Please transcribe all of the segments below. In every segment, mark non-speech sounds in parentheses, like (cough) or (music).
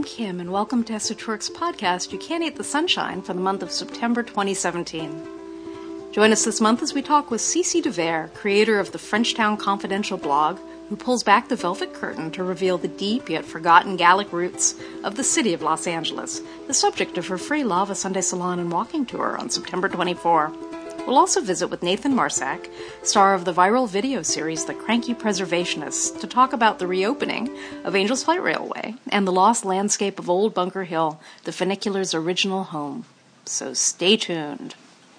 I'm Kim, and welcome to Esotouric's podcast, You Can't Eat the Sunshine, for the month of September 2017. Join us this month as we talk with Cece DeVere, creator of the Frenchtown Confidential blog, who pulls back the velvet curtain to reveal the deep yet forgotten Gallic roots of the city of Los Angeles, the subject of her free Lava Sunday Salon and Walking Tour on September 24. We'll also visit with Nathan Marsak, star of the viral video series The Cranky Preservationists, to talk about the reopening of Angels Flight Railway and the lost landscape of Old Bunker Hill, the funicular's original home. So stay tuned.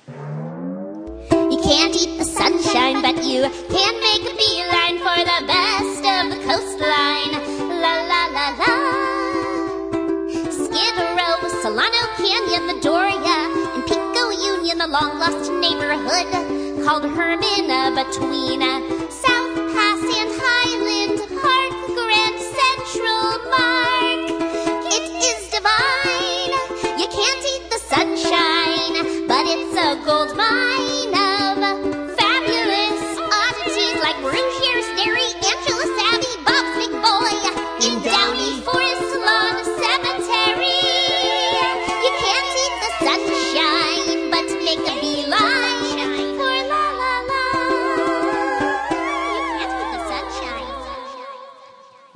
You can't eat the sunshine, but you can make a beeline for the best of the coastline. The long lost neighborhood called Hermina uh, between uh, South Pass and Highland Park, Grand Central Mark. It is divine. You can't eat the sunshine, but it's a gold mine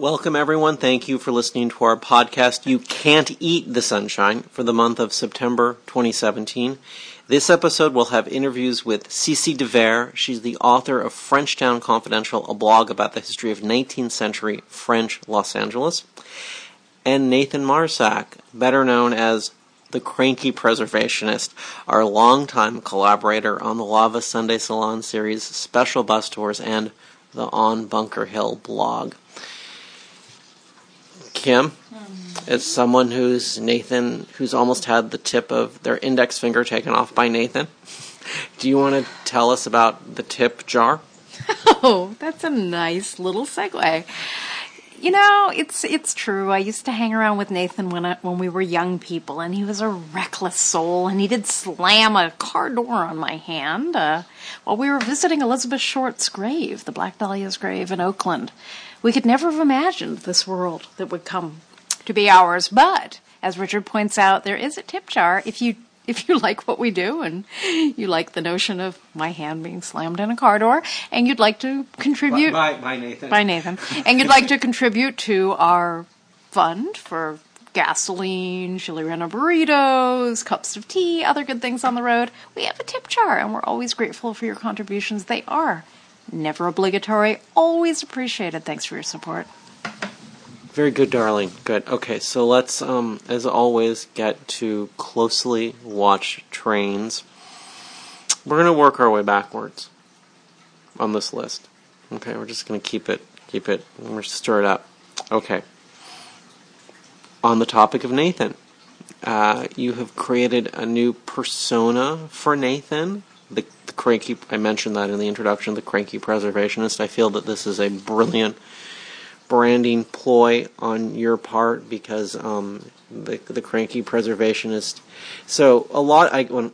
Welcome, everyone. Thank you for listening to our podcast, You Can't Eat the Sunshine, for the month of September 2017. This episode will have interviews with Cece DeVere. She's the author of Frenchtown Confidential, a blog about the history of 19th century French Los Angeles, and Nathan Marsak, better known as the Cranky Preservationist, our longtime collaborator on the Lava Sunday Salon series, special bus tours, and the On Bunker Hill blog. Kim, as someone who's Nathan, who's almost had the tip of their index finger taken off by Nathan, (laughs) do you want to tell us about the tip jar? (laughs) Oh, that's a nice little segue. You know, it's it's true. I used to hang around with Nathan when I, when we were young people, and he was a reckless soul, and he did slam a car door on my hand uh, while we were visiting Elizabeth Short's grave, the Black Dahlia's grave in Oakland. We could never have imagined this world that would come to be ours, but as Richard points out, there is a tip jar if you if you (laughs) like what we do and you like the notion of my hand being slammed in a car door and you'd like to contribute By, by Nathan. by Nathan, and you'd like to contribute to our fund for gasoline, chile relleno burritos, cups of tea, other good things on the road, we have a tip jar, and we're always grateful for your contributions. They are never obligatory, always appreciated. Thanks for your support. Very good, darling. Good. Okay, so let's, um, as always, get to closely watch trains. We're gonna work our way backwards on this list. Okay, we're just gonna keep it, keep it, we're stir it up. Okay. On the topic of Nathan, uh, you have created a new persona for Nathan. The cranky, I mentioned that in the introduction, the cranky preservationist. I feel that this is a brilliant branding ploy on your part because um, the the cranky preservationist. So a lot. I when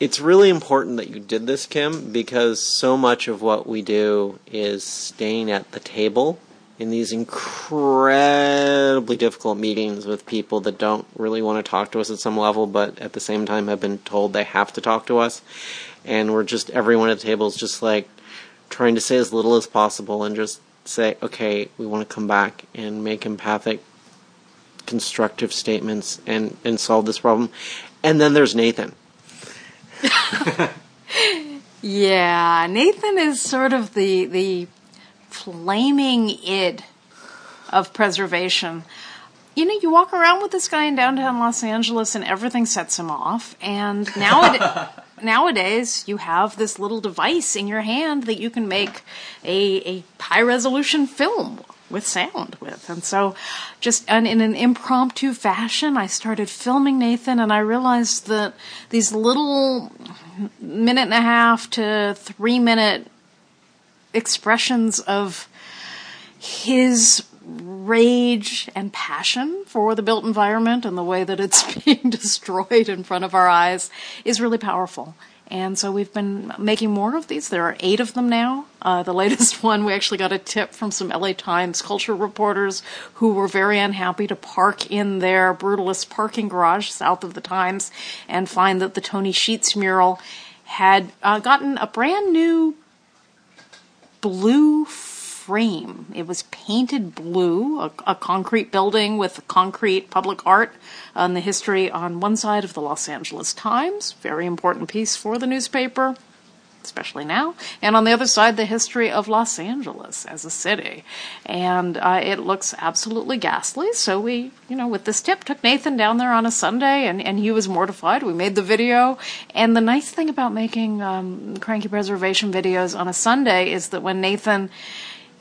it's really important that you did this, Kim, because so much of what we do is staying at the table in these incredibly difficult meetings with people that don't really want to talk to us at some level, but at the same time have been told they have to talk to us. And we're just, everyone at the table is just like trying to say as little as possible and just say, okay, we want to come back and make empathic, constructive statements and, and solve this problem. And then there's Nathan. (laughs) Yeah, Nathan is sort of the the flaming id of preservation. You know, you walk around with this guy in downtown Los Angeles and everything sets him off. And nowadays, (laughs) nowadays you have this little device in your hand that you can make a, a high resolution film with sound with. And so just in an impromptu fashion, I started filming Nathan and I realized that these little minute and a half to three minute expressions of his rage and passion for the built environment and the way that it's (laughs) being destroyed in front of our eyes is really powerful. And so we've been making more of these. There are eight of them now. Uh, the (laughs) latest one, we actually got a tip from some LA Times culture reporters who were very unhappy to park in their brutalist parking garage south of the Times and find that the Tony Sheets mural had uh, gotten a brand new blue frame. It was painted blue, a, a, concrete building with concrete public art on the history on one side of the Los Angeles Times, very important piece for the newspaper especially now, and on the other side, the history of Los Angeles as a city. And uh, it looks absolutely ghastly. So we, you know, with this tip, took Nathan down there on a Sunday, and, and he was mortified. We made the video. And the nice thing about making um, cranky preservation videos on a Sunday is that when Nathan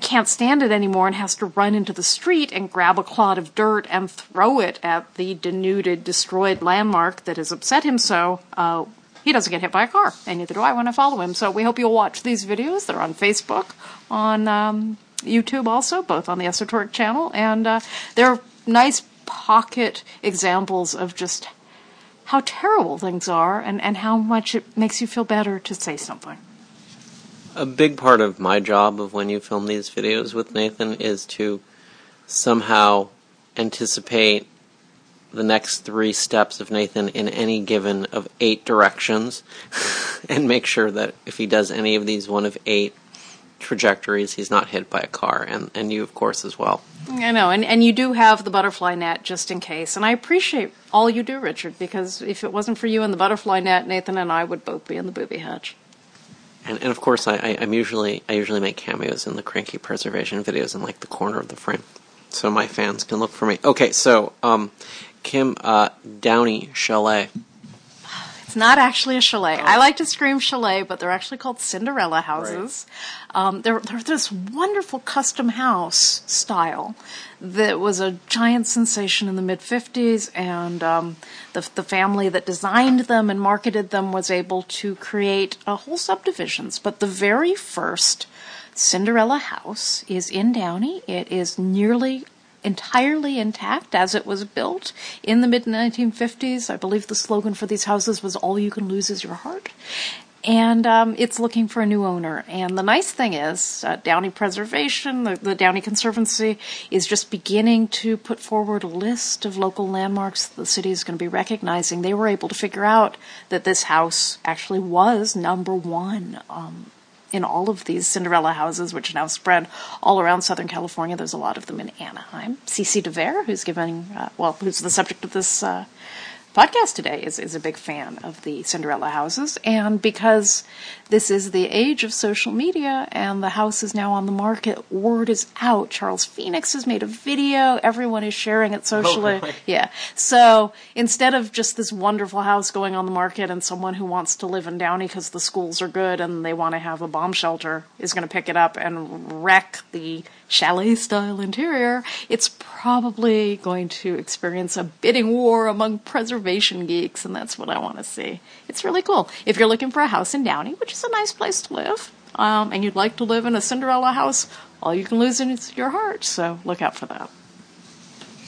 can't stand it anymore and has to run into the street and grab a clod of dirt and throw it at the denuded, destroyed landmark that has upset him so, uh, he doesn't get hit by a car, and neither do I when I follow him. So we hope you'll watch these videos. They're on Facebook, on um, YouTube also, both on the Esotouric channel, and uh, they're nice pocket examples of just how terrible things are and, and how much it makes you feel better to say something. A big part of my job of when you film these videos with Nathan is to somehow anticipate the next three steps of Nathan in any given of eight directions (laughs) and make sure that if he does any of these one of eight trajectories, he's not hit by a car, and, and you, of course, as well. I know, and, and you do have the butterfly net just in case. And I appreciate all you do, Richard, because if it wasn't for you and the butterfly net, Nathan and I would both be in the booby hatch. And, and of course, I, I, am usually I usually make cameos in the cranky preservation videos in like the corner of the frame, so my fans can look for me. Okay, so um, Kim uh, Downey Chalet. Not actually a chalet. Oh. I like to scream chalet, but they're actually called Cinderella houses. Right. Um, they're, they're this wonderful custom house style that was a giant sensation in the mid 50s, and um, the, the family that designed them and marketed them was able to create a whole subdivisions. But the very first Cinderella house is in Downey. It is nearly entirely intact as it was built in the mid 1950s. I believe the slogan for these houses was "All you can lose is your heart." And um, it's looking for a new owner. And the nice thing is, uh, Downey Preservation, the, the Downey Conservancy, is just beginning to put forward a list of local landmarks that the city is going to be recognizing. They were able to figure out that this house actually was number one um, in all of these Cinderella houses, which now spread all around Southern California. There's a lot of them in Anaheim. CC DeVere, who's giving, uh, well, who's the subject of this uh, podcast today is, is a big fan of the Cinderella houses. And because this is the age of social media and the house is now on the market, word is out. Charles Phoenix has made a video. Everyone is sharing it socially. Oh? Yeah. So instead of just this wonderful house going on the market and someone who wants to live in Downey because the schools are good and they want to have a bomb shelter is going to pick it up and wreck the chalet style interior, it's probably going to experience a bidding war among preservation geeks, and that's what I want to see. It's really cool. If you're looking for a house in Downey, which is a nice place to live, um, and you'd like to live in a Cinderella house, all you can lose is your heart, so look out for that.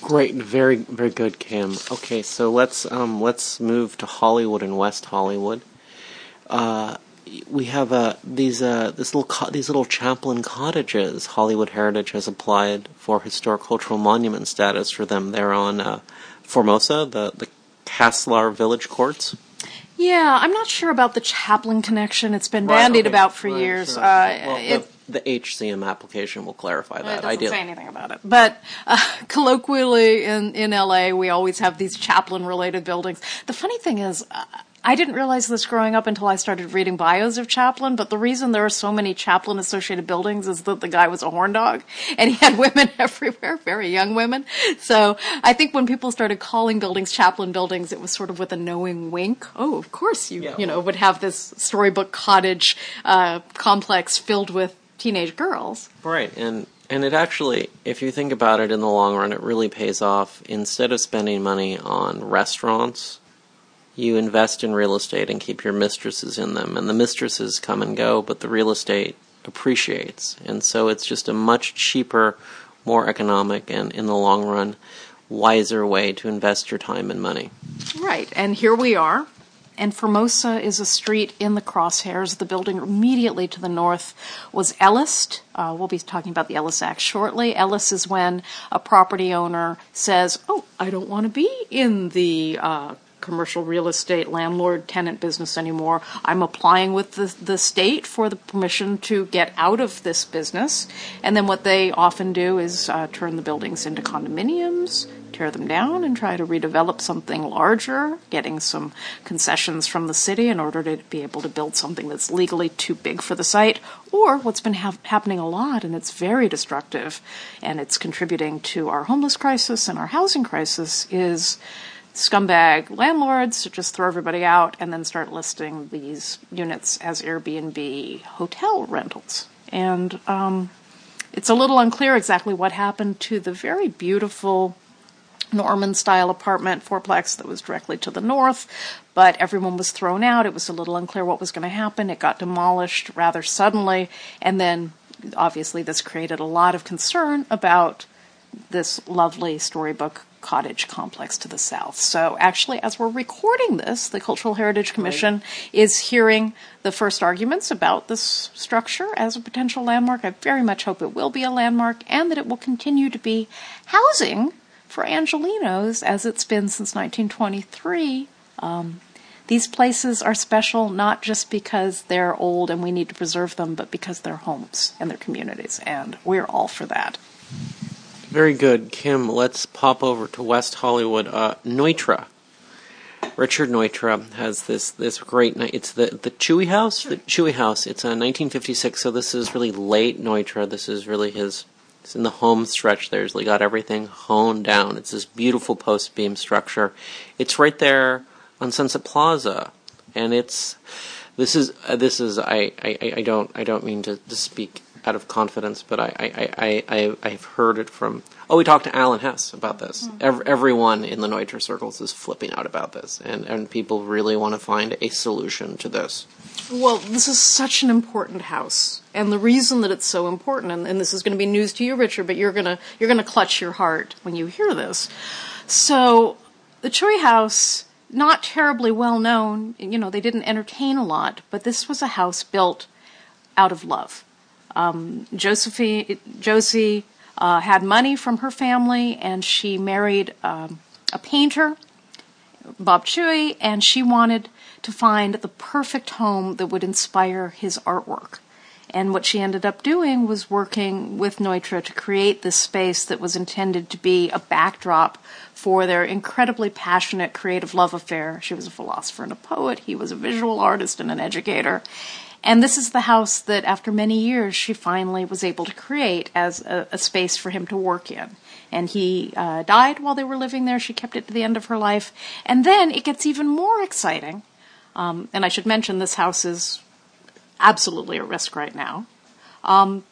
Great, very, very good, Kim. Okay, so let's um, let's move to Hollywood and West Hollywood. Uh, we have uh, these uh, this little co- these little Chaplin cottages. Hollywood Heritage has applied for historic cultural monument status for them. They're on uh, Formosa, the the Village Courts. Yeah, I'm not sure about the Chaplin connection. It's been right, bandied okay. about for right, years. Sure. Uh, well, it, the, the, HCM application will clarify that. It doesn't say anything about it. But uh, (laughs) colloquially in, in LA, we always have these Chaplin related buildings. The funny thing is, uh, I didn't realize this growing up until I started reading bios of Chaplin, but the reason there are so many Chaplin associated buildings is that the guy was a horn dog and he had (laughs) women everywhere, very young women. So I think when people started calling buildings Chaplin buildings, it was sort of with a knowing wink. Oh, of course you, yeah, you know, would have this storybook cottage, uh, complex filled with teenage girls. Right. And and it actually, if you think about it in the long run, it really pays off. Instead of spending money on restaurants you invest in real estate and keep your mistresses in them. And the mistresses come and go, but the real estate appreciates. And so it's just a much cheaper, more economic, and in the long run, wiser way to invest your time and money. Right. And here we are and Formosa is a street in the crosshairs. The building immediately to the north was Ellis. Uh, we'll be talking about the Ellis Act shortly. Ellis is when a property owner says, "Oh, I don't want to be in the uh, commercial real estate landlord tenant business anymore. I'm applying with the, the state for the permission to get out of this business. And then what they often do is uh, turn the buildings into condominiums, tear them down, and try to redevelop something larger, getting some concessions from the city in order to be able to build something that's legally too big for the site. Or what's been ha- happening a lot, and it's very destructive, and it's contributing to our homeless crisis and our housing crisis, is scumbag landlords to just throw everybody out and then start listing these units as Airbnb hotel rentals. And um, it's a little unclear exactly what happened to the very beautiful Norman style apartment fourplex that was directly to the north, but everyone was thrown out. It was a little unclear what was going to happen. It got demolished rather suddenly, and then obviously this created a lot of concern about this lovely storybook cottage complex to the south. So actually, as we're recording this, the Cultural Heritage Commission right. is hearing the first arguments about this structure as a potential landmark. I very much hope it will be a landmark and that it will continue to be housing for Angelinos as it's been since 1923. Um, these places are special not just because they're old and we need to preserve them, but because they're homes and they're communities, and we're all for that. Very good, Kim. Let's pop over to West Hollywood. Uh, Neutra. Richard Neutra has this this great. Night. It's the the Chuey House. The Chuey House. It's a 1956. So this is really late Neutra. This is really his. It's in the home stretch. There's he got everything honed down. It's this beautiful post beam structure. It's right there on Sunset Plaza, and it's this is uh, this is I, I I don't I don't mean to, to speak out of confidence, but I, I, I, I, I've heard it from. Oh, we talked to Alan Hess about this. Mm-hmm. Every, everyone in the Neutra circles is flipping out about this, and, and people really want to find a solution to this. Well, this is such an important house, and the reason that it's so important, and, and this is going to be news to you, Richard, but you're gonna you're gonna clutch your heart when you hear this. So, the Chuey House, not terribly well known. You know, they didn't entertain a lot, but this was a house built out of love um, Josephine, Josie uh, had money from her family, and she married um, a painter, Bob Chuey, and she wanted to find the perfect home that would inspire his artwork. And what she ended up doing was working with Neutra to create this space that was intended to be a backdrop for their incredibly passionate creative love affair. She was a philosopher and a poet. He was a visual artist and an educator. And this is the house that, after many years, she finally was able to create as a, a space for him to work in. And he uh, died while they were living there. She kept it to the end of her life. And then it gets even more exciting. Um, and I should mention this house is absolutely at risk right now. Um,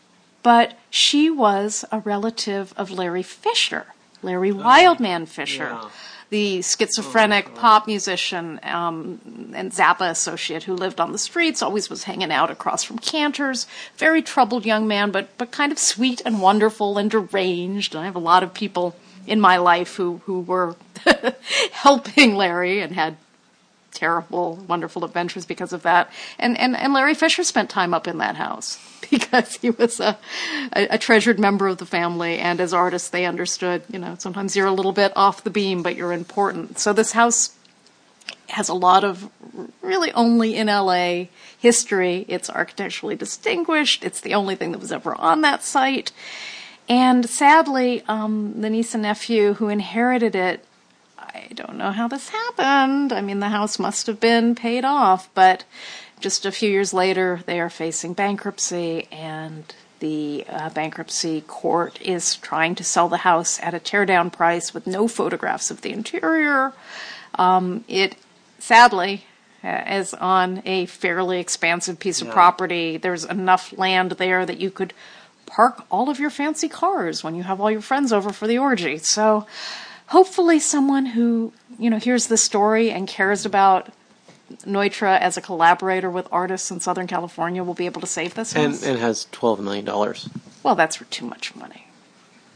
but she was a relative of Larry Fischer, Larry Wildman Fischer. Yeah the schizophrenic pop musician um, and Zappa associate who lived on the streets, always was hanging out across from Cantor's. Very troubled young man, but but kind of sweet and wonderful and deranged. And I have a lot of people in my life who who were (laughs) helping Larry and had terrible, wonderful adventures because of that. And, and, and Larry Fischer spent time up in that house (laughs) because he was a, a, a, treasured member of the family. And as artists, they understood, you know, sometimes you're a little bit off the beam, but you're important. So this house has a lot of really only in LA history. It's architecturally distinguished. It's the only thing that was ever on that site. And sadly, um, the niece and nephew who inherited it I don't know how this happened. I mean, the house must have been paid off, but just a few years later, they are facing bankruptcy, and the uh, bankruptcy court is trying to sell the house at a teardown price with no photographs of the interior. Um, it sadly uh, is on a fairly expansive piece of property. There's enough land there that you could park all of your fancy cars when you have all your friends over for the orgy. So hopefully someone who, you know, hears the story and cares about Neutra as a collaborator with artists in Southern California will be able to save this and, and has $12 million. Well, that's too much money.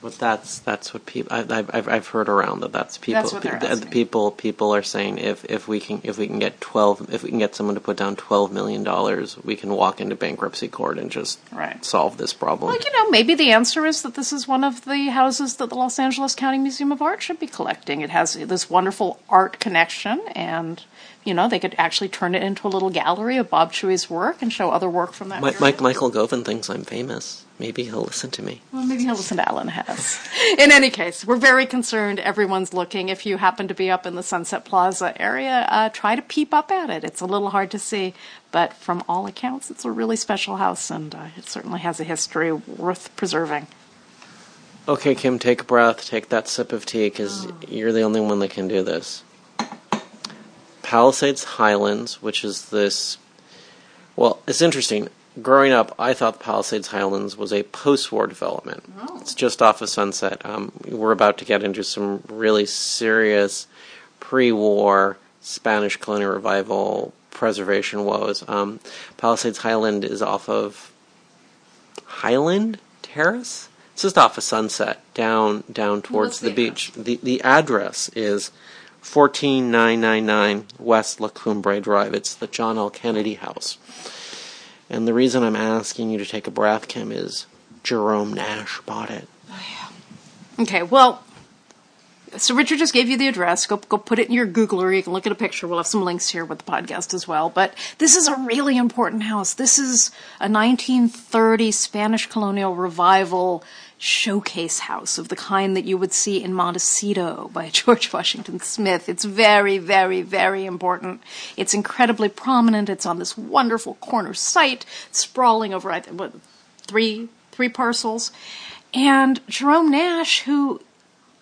But that's that's what people I, I've I've heard around that that's people That's pe- people people are saying if if we can if we can get twelve if we can get someone to put down twelve million dollars we can walk into bankruptcy court and just Right. solve this problem. Well, you know, maybe the answer is that this is one of the houses that the Los Angeles County Museum of Art should be collecting. It has this wonderful art connection, and you know, they could actually turn it into a little gallery of Bob Chuey's work and show other work from that. Period. Mike Michael Govan thinks I'm famous. Maybe he'll listen to me. Well, maybe he'll listen to Alan Hess. In any case, we're very concerned. Everyone's looking. If you happen to be up in the Sunset Plaza area, uh, try to peep up at it. It's a little hard to see, but from all accounts, it's a really special house, and uh, it certainly has a history worth preserving. Okay, Kim, take a breath. Take that sip of tea because you're the only one that can do this. Palisades Highlands, which is this. Well, it's interesting. Growing up, I thought the Palisades Highlands was a post-war development. It's just off of Sunset. Um, we're about to get into some really serious pre-war Spanish colonial revival preservation woes. Um, Palisades Highland is off of Highland Terrace. It's just off of Sunset, down down towards the, the beach. The the address is fourteen nine nine nine West La Cumbre Drive. It's the John L. Kennedy House. And the reason I'm asking you to take a breath, Kim, is Jerome Nash bought it. Oh, okay, well, so Richard just gave you the address. Go go put it in your Googler. You can look at a picture. We'll have some links here with the podcast as well. But this is a really important house. This is a 1930 Spanish colonial revival showcase house of the kind that you would see in Montecito by (laughs) George Washington Smith. It's very, very, very important. It's incredibly prominent. It's on this wonderful corner site, sprawling over I think, what, three three parcels. And Jerome Nash, who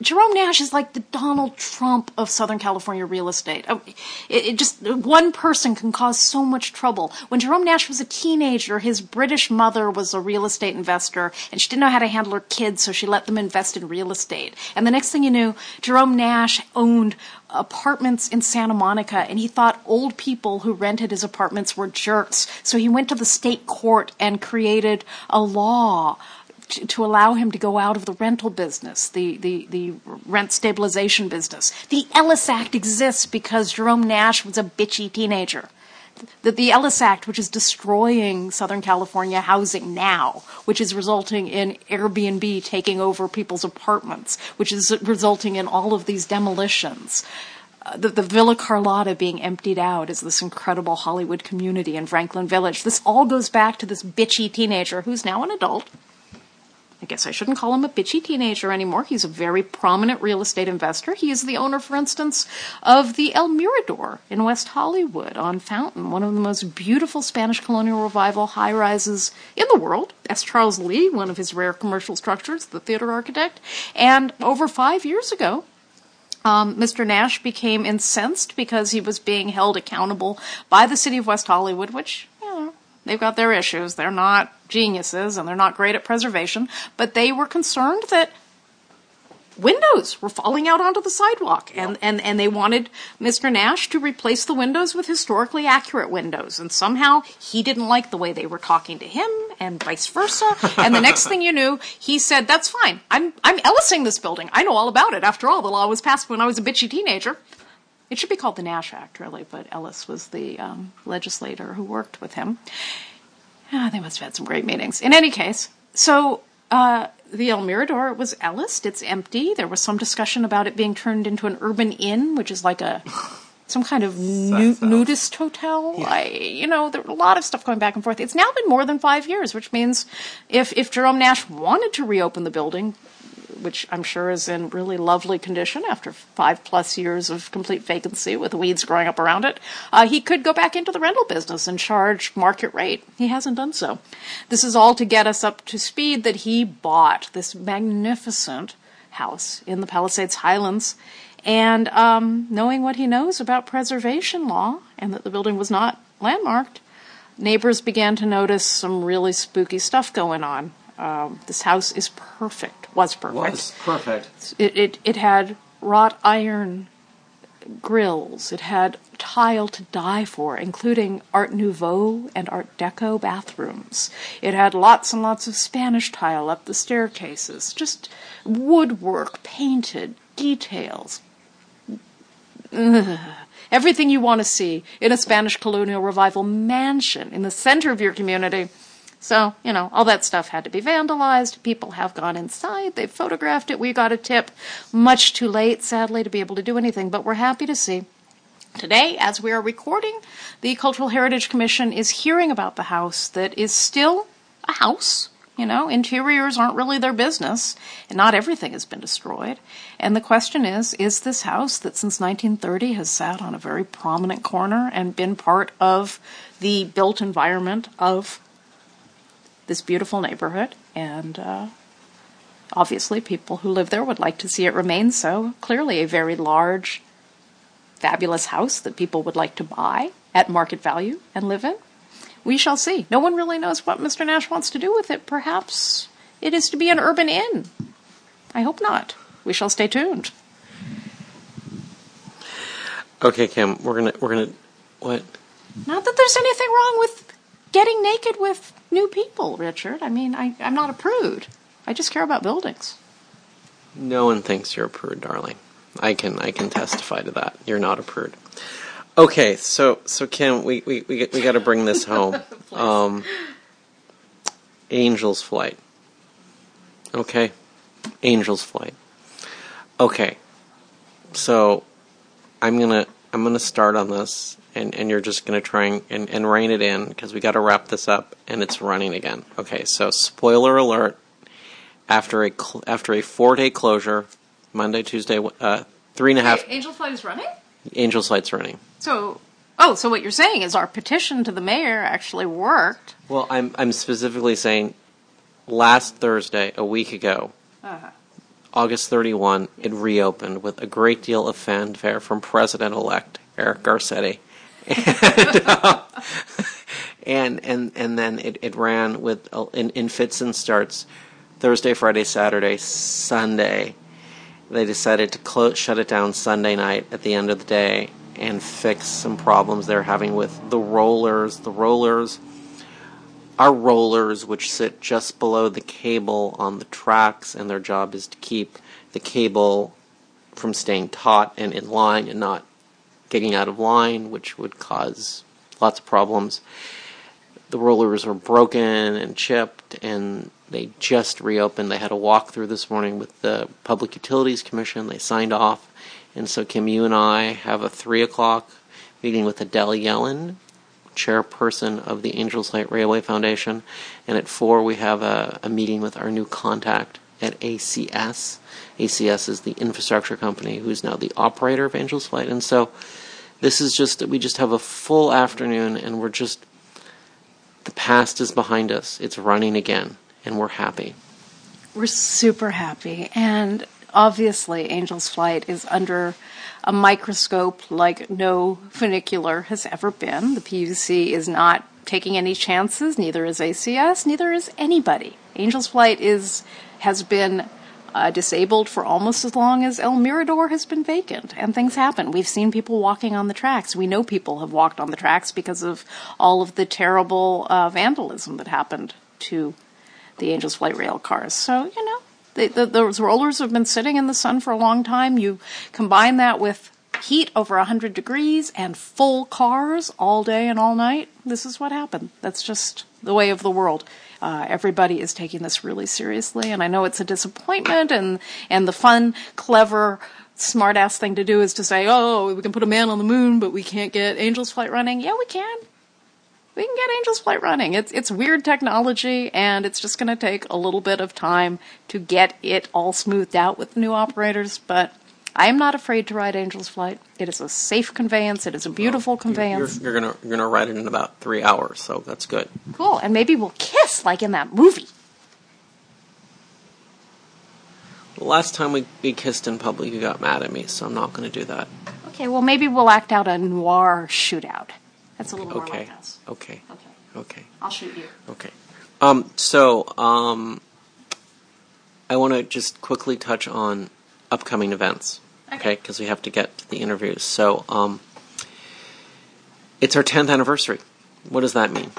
Jerome Nash is like the Donald Trump of Southern California real estate. Oh, It, it just one person can cause so much trouble. When Jerome Nash was a teenager, his British mother was a real estate investor, and she didn't know how to handle her kids, so she let them invest in real estate. And the next thing you knew, Jerome Nash owned apartments in Santa Monica, and he thought old people who rented his apartments were jerks. So he went to the state court and created a law to, allow him to go out of the rental business, the, the, the rent stabilization business. The Ellis Act exists because Jerome Nash was a bitchy teenager. The, the Ellis Act, which is destroying Southern California housing now, which is resulting in Airbnb taking over people's apartments, which is resulting in all of these demolitions. Uh, the, the Villa Carlotta being emptied out as this incredible Hollywood community in Franklin Village. This all goes back to this bitchy teenager who's now an adult guess I shouldn't call him a bitchy teenager anymore. He's a very prominent real estate investor. He is the owner, for instance, of the El Mirador in West Hollywood on Fountain, one of the most beautiful Spanish colonial revival high rises in the world. That's Charles Lee, one of his rare commercial structures, the theater architect. And over five years ago, um, Mr. Nash became incensed because he was being held accountable by the city of West Hollywood, which, they've got their issues. They're not geniuses and they're not great at preservation, but they were concerned that windows were falling out onto the sidewalk and, and, and they wanted Mr. Nash to replace the windows with historically accurate windows. And somehow he didn't like the way they were talking to him and vice versa. (laughs) and the next thing you knew, he said, that's fine. I'm, I'm Ellising this building. I know all about it. After all, the law was passed when I was a bitchy teenager. It should be called the Nash Act, really, but Ellis was the um, legislator who worked with him. Ah, they must have had some great meetings. In any case, so uh, the El Mirador was Ellis. It's empty. There was some discussion about it being turned into an urban inn, which is like a some kind of (laughs) nu- nudist hotel. I, you know, there were a lot of stuff going back and forth. It's now been more than five years, which means if if Jerome Nash wanted to reopen the building, which I'm sure is in really lovely condition after five plus years of complete vacancy with weeds growing up around it, uh, he could go back into the rental business and charge market rate. He hasn't done so. This is all to get us up to speed that he bought this magnificent house in the Palisades Highlands. And um, knowing what he knows about preservation law and that the building was not landmarked, neighbors began to notice some really spooky stuff going on. Um, this house is perfect, was perfect. perfect. It, it, it had wrought iron grills. It had tile to die for, including Art Nouveau and Art Deco bathrooms. It had lots and lots of Spanish tile up the staircases, just woodwork, painted, details. Ugh. Everything you want to see in a Spanish colonial revival mansion in the center of your community. So, you know, all that stuff had to be vandalized. People have gone inside. They've photographed it. We got a tip much too late, sadly, to be able to do anything, but we're happy to see. Today, as we are recording, the Cultural Heritage Commission is hearing about the house that is still a house. You know, interiors aren't really their business, and not everything has been destroyed. And the question is is this house that since 1930 has sat on a very prominent corner and been part of the built environment of this beautiful neighborhood? And uh, obviously, people who live there would like to see it remain so. Clearly, a very large, fabulous house that people would like to buy at market value and live in. We shall see. No one really knows what Mr. Nash wants to do with it. Perhaps it is to be an urban inn. I hope not. We shall stay tuned. Okay, Kim, we're gonna we're gonna what? Not that there's anything wrong with getting naked with new people, Richard. I mean, I, I'm not a prude. I just care about buildings. No one thinks you're a prude, darling. I can I can testify to that. You're not a prude. Okay, so so Kim, we we we, we got to bring this home. (laughs) um, Angel's flight. Okay, Angel's flight. Okay, so I'm gonna I'm gonna start on this, and and you're just gonna try and and, and rein it in because we got to wrap this up, and it's running again. Okay, so spoiler alert. After a cl- after a four day closure, Monday, Tuesday, uh, three and a half. Angel Flight is running? Angel flight's running. So, oh, so what you're saying is our petition to the mayor actually worked. Well, I'm I'm specifically saying last Thursday, a week ago, Uh-huh. August 31, it reopened with a great deal of fanfare from President-elect Eric Garcetti. And, uh, (laughs) and and and then it, it ran with uh, in, in fits and starts Thursday, Friday, Saturday, Sunday. They decided to close, shut it down Sunday night at the end of the day and fix some problems they're having with the rollers. The rollers are rollers which sit just below the cable on the tracks, and their job is to keep the cable from staying taut and in line and not getting out of line, which would cause lots of problems. The rollers were broken and chipped, and they just reopened. They had a walkthrough this morning with the Public Utilities Commission. They signed off. And so, Kim, you and I have a 3 o'clock meeting with Adele Yellin, chairperson of the Angels Flight Railway Foundation. And at 4, we have a, a meeting with our new contact at ACS. ACS is the infrastructure company who's now the operator of Angels Flight. And so, this is just, we just have a full afternoon, and we're just, the past is behind us. It's running again, and we're happy. We're super happy. And obviously, Angel's Flight is under a microscope like no funicular has ever been. The PUC is not taking any chances, neither is ACS, neither is anybody. Angel's Flight is has been uh, disabled for almost as long as El Mirador has been vacant, and things happen. We've seen people walking on the tracks. We know people have walked on the tracks because of all of the terrible uh, vandalism that happened to the Angels Flight rail cars. So, you know, the, those rollers have been sitting in the sun for a long time. You combine that with heat over 100 degrees and full cars all day and all night. This is what happened. That's just the way of the world. Uh, everybody is taking this really seriously, and I know it's a disappointment. And and the fun, clever, smart-ass thing to do is to say, "Oh, we can put a man on the moon, but we can't get Angel's Flight running." Yeah, we can we can get Angel's Flight running. It's it's weird technology, and it's just going to take a little bit of time to get it all smoothed out with new operators. But I am not afraid to ride Angel's Flight. It is a safe conveyance. It is a beautiful conveyance. You're, you're gonna you're gonna ride it in about three hours, so that's good. Cool, and maybe we'll kiss like in that movie. The last time we, we kissed in public, you got mad at me, so I'm not gonna do that. Okay, well maybe we'll act out a noir shootout. That's a little more Okay. like us. Okay. Okay, Okay. I'll shoot you. Okay. Um. So um. I want to just quickly touch on upcoming events. Okay? Because we have to get to the interviews. So, um, it's our 10th anniversary. What does that mean?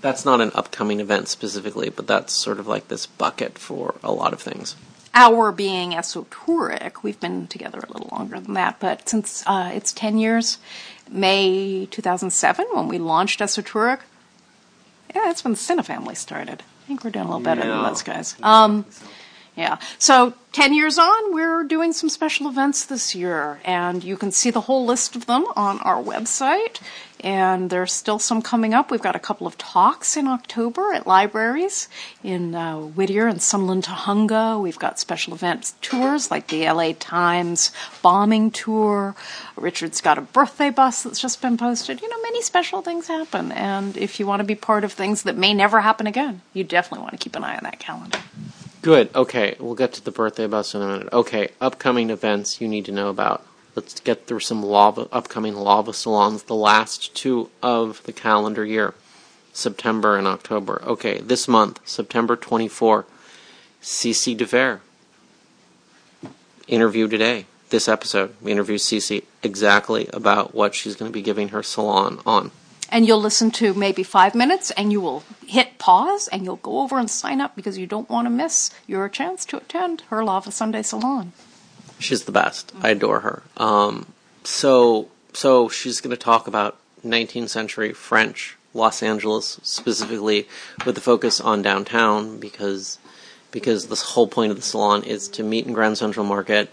That's not an upcoming event specifically, but that's sort of like this bucket for a lot of things. Our being Esotouric, we've been together a little longer than that, but since uh, it's 10 years, May 2007, when we launched Esotouric, yeah, that's when the Cinefamily started. I think we're doing a little better than those guys. Um, yeah. So 10 years on, we're doing some special events this year, and you can see the whole list of them on our website. And there's still some coming up. We've got a couple of talks in October at libraries in uh, Whittier and Sunland-Tujunga. We've got special event tours like the LA Times bombing tour. Richard's got a birthday bus that's just been posted. You know, many special things happen. And if you want to be part of things that may never happen again, you definitely want to keep an eye on that calendar. Good. Okay, we'll get to the birthday bus in a minute. Okay, upcoming events you need to know about. Let's get through some lava, upcoming lava salons, the last two of the calendar year, September and October. Okay, this month, September 24, Cece DeVere. Interview today. This episode, we interview Cece exactly about what she's going to be giving her salon on. And you'll listen to maybe five minutes and you will hit pause and you'll go over and sign up because you don't want to miss your chance to attend her Lava Sunday Salon. She's the best. I adore her. Um, so, so she's going to talk about 19th century French Los Angeles specifically, with the focus on downtown because because this whole point of the salon is to meet in Grand Central Market.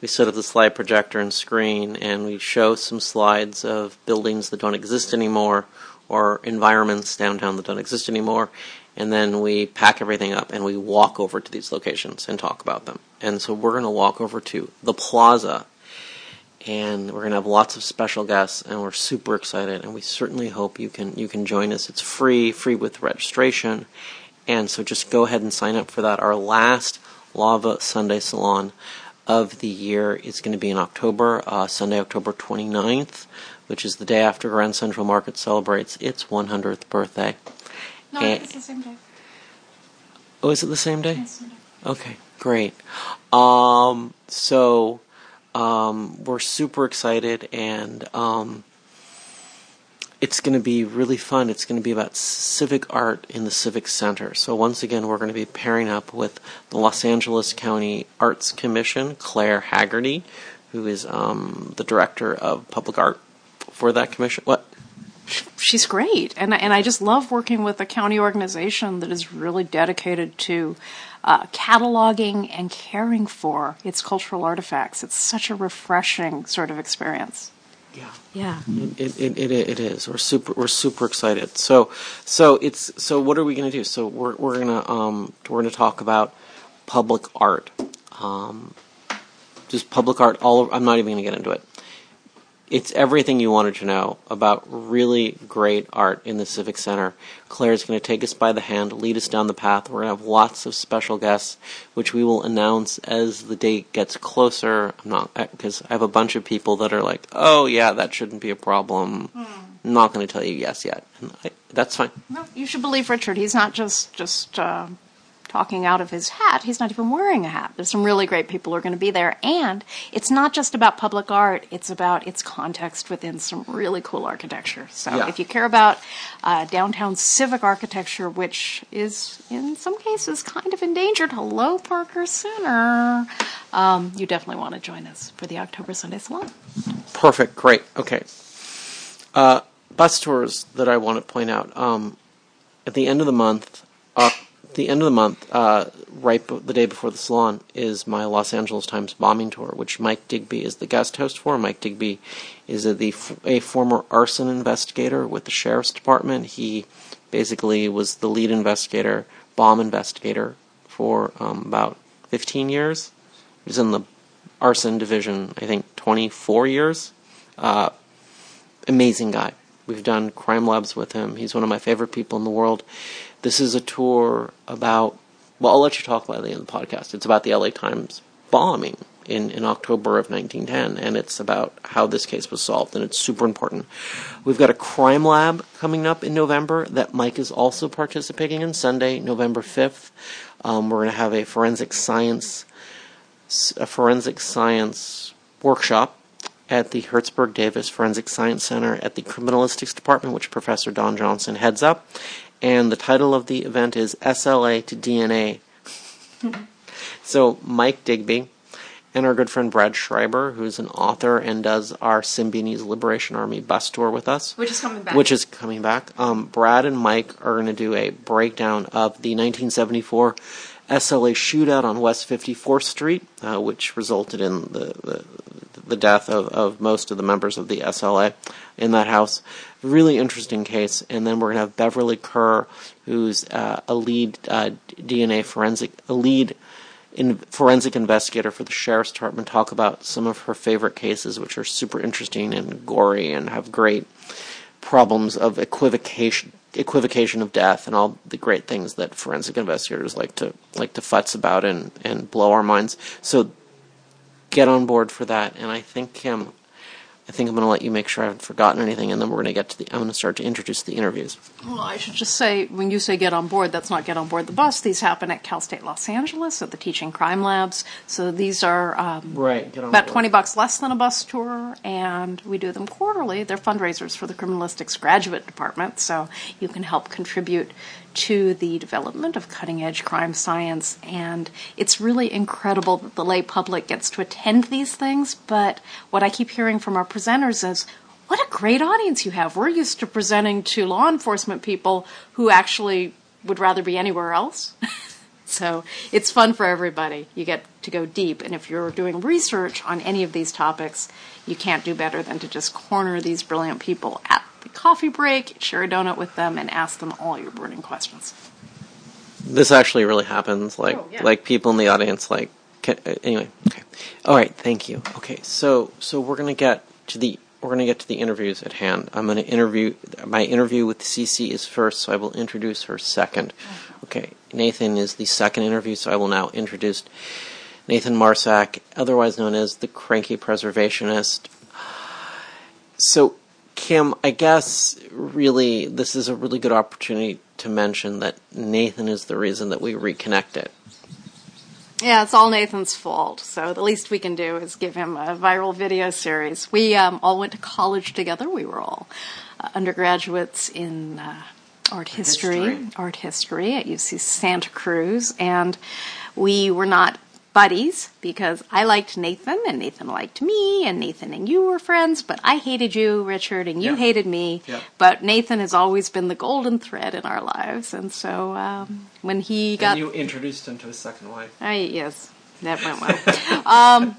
We set up the slide projector and screen, and we show some slides of buildings that don't exist anymore or environments downtown that don't exist anymore. And then we pack everything up and we walk over to these locations and talk about them. And so we're going to walk over to the plaza and we're going to have lots of special guests and we're super excited and we certainly hope you can you can join us it's free free with registration and so just go ahead and sign up for that our last lava sunday salon of the year is going to be in october uh, sunday october 29th which is the day after grand central market celebrates its 100th birthday No, Eh. it's the same day. oh is it the same day Okay, great. Um, so um, we're super excited, and um, it's going to be really fun. It's going to be about civic art in the Civic Center. So once again, we're going to be pairing up with the Los Angeles County Arts Commission, Clare Haggarty, who is um, the director of public art for that commission. What? She's great, and I- and I just love working with a county organization that is really dedicated to uh, cataloging and caring for its cultural artifacts. It's such a refreshing sort of experience. Yeah. Yeah. It, it, it, it is. We're super we're super excited. So so it's so what are we gonna do? So we're we're gonna um we're gonna talk about public art, um, just public art. All over, I'm not even gonna get into it. It's everything you wanted to know about really great art in the Civic Center. Claire's going to take us by the hand, lead us down the path. We're going to have lots of special guests, which we will announce as the date gets closer. I'm not because I have a bunch of people that are like, "Oh yeah, that shouldn't be a problem." I'm not going to tell you yes yet, and I, that's fine. No, you should believe Richard. He's not just just uh, talking out of his hat. He's not even wearing a hat. There's some really great people who are going to be there, and it's not just about public art. It's about its context within some really cool architecture. So Yeah. if you care about uh, downtown civic architecture, which is in some cases kind of endangered, hello Parker Center, um, you definitely want to join us for the October Sunday Salon. Perfect. Great. Okay. Uh, bus tours that I want to point out. Um, at the end of the month, uh, the end of the month, uh, right b- the day before the salon, is my Los Angeles Times bombing tour, which Mike Digby is the guest host for. Mike Digby is a, the f- a former arson investigator with the sheriff's department. He basically was the lead investigator, bomb investigator, for um, about 15 years. He was in the arson division, I think, 24 years. Uh, amazing guy. We've done crime labs with him. He's one of my favorite people in the world. This is a tour about, well, I'll let you talk about it in the podcast. It's about the LA Times bombing in, in October of 1910, and it's about how this case was solved, and it's super important. We've got a crime lab coming up in November that Mike is also participating in, Sunday, November 5th. Um, we're going to have a forensic science a forensic science workshop at the Hertzberg Davis Forensic Science Center at the Criminalistics Department, which Professor Don Johnson heads up. And the title of the event is SLA to DNA. (laughs) so, Mike Digby and our good friend Brad Schreiber, who's an author and does our Symbionese Liberation Army bus tour with us. Which is coming back. Which is coming back. Um, Brad and Mike are going to do a breakdown of the 1974 SLA shootout on West 54th Street, uh, which resulted in the, the the death of, of most of the members of the SLA in that house. Really interesting case. And then we're going to have Beverly Kerr, who's uh, a lead uh, DNA forensic, a lead in forensic investigator for the sheriff's department, talk about some of her favorite cases, which are super interesting and gory and have great problems of equivocation equivocation of death and all the great things that forensic investigators like to like to futz about and, and blow our minds. So get on board for that. And I think um, I think I'm going to let you make sure I haven't forgotten anything, and then we're going to get to the. I'm going to start to introduce the interviews. Well, I should just say, when you say get on board, that's not get on board the bus. These happen at Cal State Los Angeles at the Teaching Crime Labs. So these are um, Right, get on about board. 20 bucks less than a bus tour, and we do them quarterly. They're fundraisers for the Criminalistics Graduate Department, so you can help contribute to the development of cutting edge crime science. And it's really incredible that the lay public gets to attend these things. But what I keep hearing from our presenters is, what a great audience you have. We're used to presenting to law enforcement people who actually would rather be anywhere else. (laughs) so it's fun for everybody. You get to go deep. And if you're doing research on any of these topics, you can't do better than to just corner these brilliant people at the coffee break, share a donut with them, and ask them all your burning questions. This actually really happens. Like Oh, yeah. like people in the audience. Like ca- uh, anyway. Okay. All right. Thank you. Okay. So so we're gonna get to the we're gonna get to the interviews at hand. I'm gonna interview my interview with CC is first, so I will introduce her second. Okay. Nathan is the second interview, so I will now introduce Nathan Marsak, otherwise known as the Cranky Preservationist. So, Kim, I guess really this is a really good opportunity to mention that Nathan is the reason that we reconnected. Yeah, it's all Nathan's fault. So the least we can do is give him a viral video series. We um, all went to college together. We were all uh, undergraduates in uh, art history, History. art history at UC Santa Cruz, and we were not buddies because I liked Nathan and Nathan liked me and Nathan and you were friends, but I hated you, Richard, and you Yeah. hated me. Yeah. But Nathan has always been the golden thread in our lives, and so um, when he got you introduced him to his second wife. I, yes, that went well. um,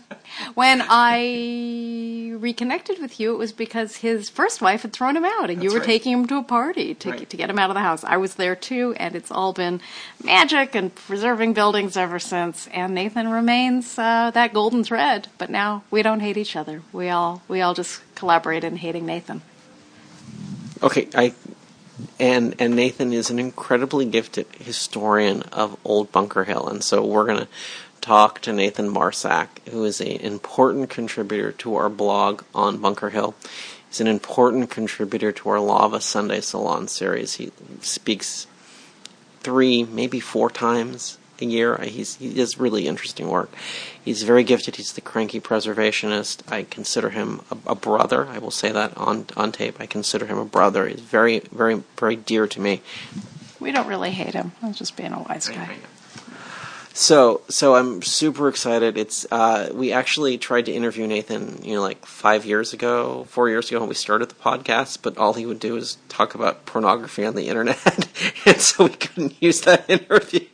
when I reconnected with you, it was because his first wife had thrown him out, and you were right. taking him to a party to Right. to get him out of the house. I was there too, and it's all been magic and preserving buildings ever since. And Nathan remains uh, that golden thread. But now we don't hate each other. We all we all just collaborate in hating Nathan. Okay, I and and Nathan is an incredibly gifted historian of Old Bunker Hill, and so we're gonna talk to Nathan Marsak, who is an important contributor to our blog on Bunker Hill. He's an important contributor to our Lava Sunday Salon series. He speaks three, maybe four times a year. He's, he does really interesting work. He's very gifted. He's the cranky preservationist. I consider him a, a brother. I will say that on on tape. I consider him a brother. He's very, very, very dear to me. We don't really hate him. I was just being a wise guy. So, so I'm super excited. It's uh, we actually tried to interview Nathan, you know, like five years ago, four years ago when we started the podcast, but all he would do is talk about pornography on the internet, (laughs) and so we couldn't use that (laughs) interview.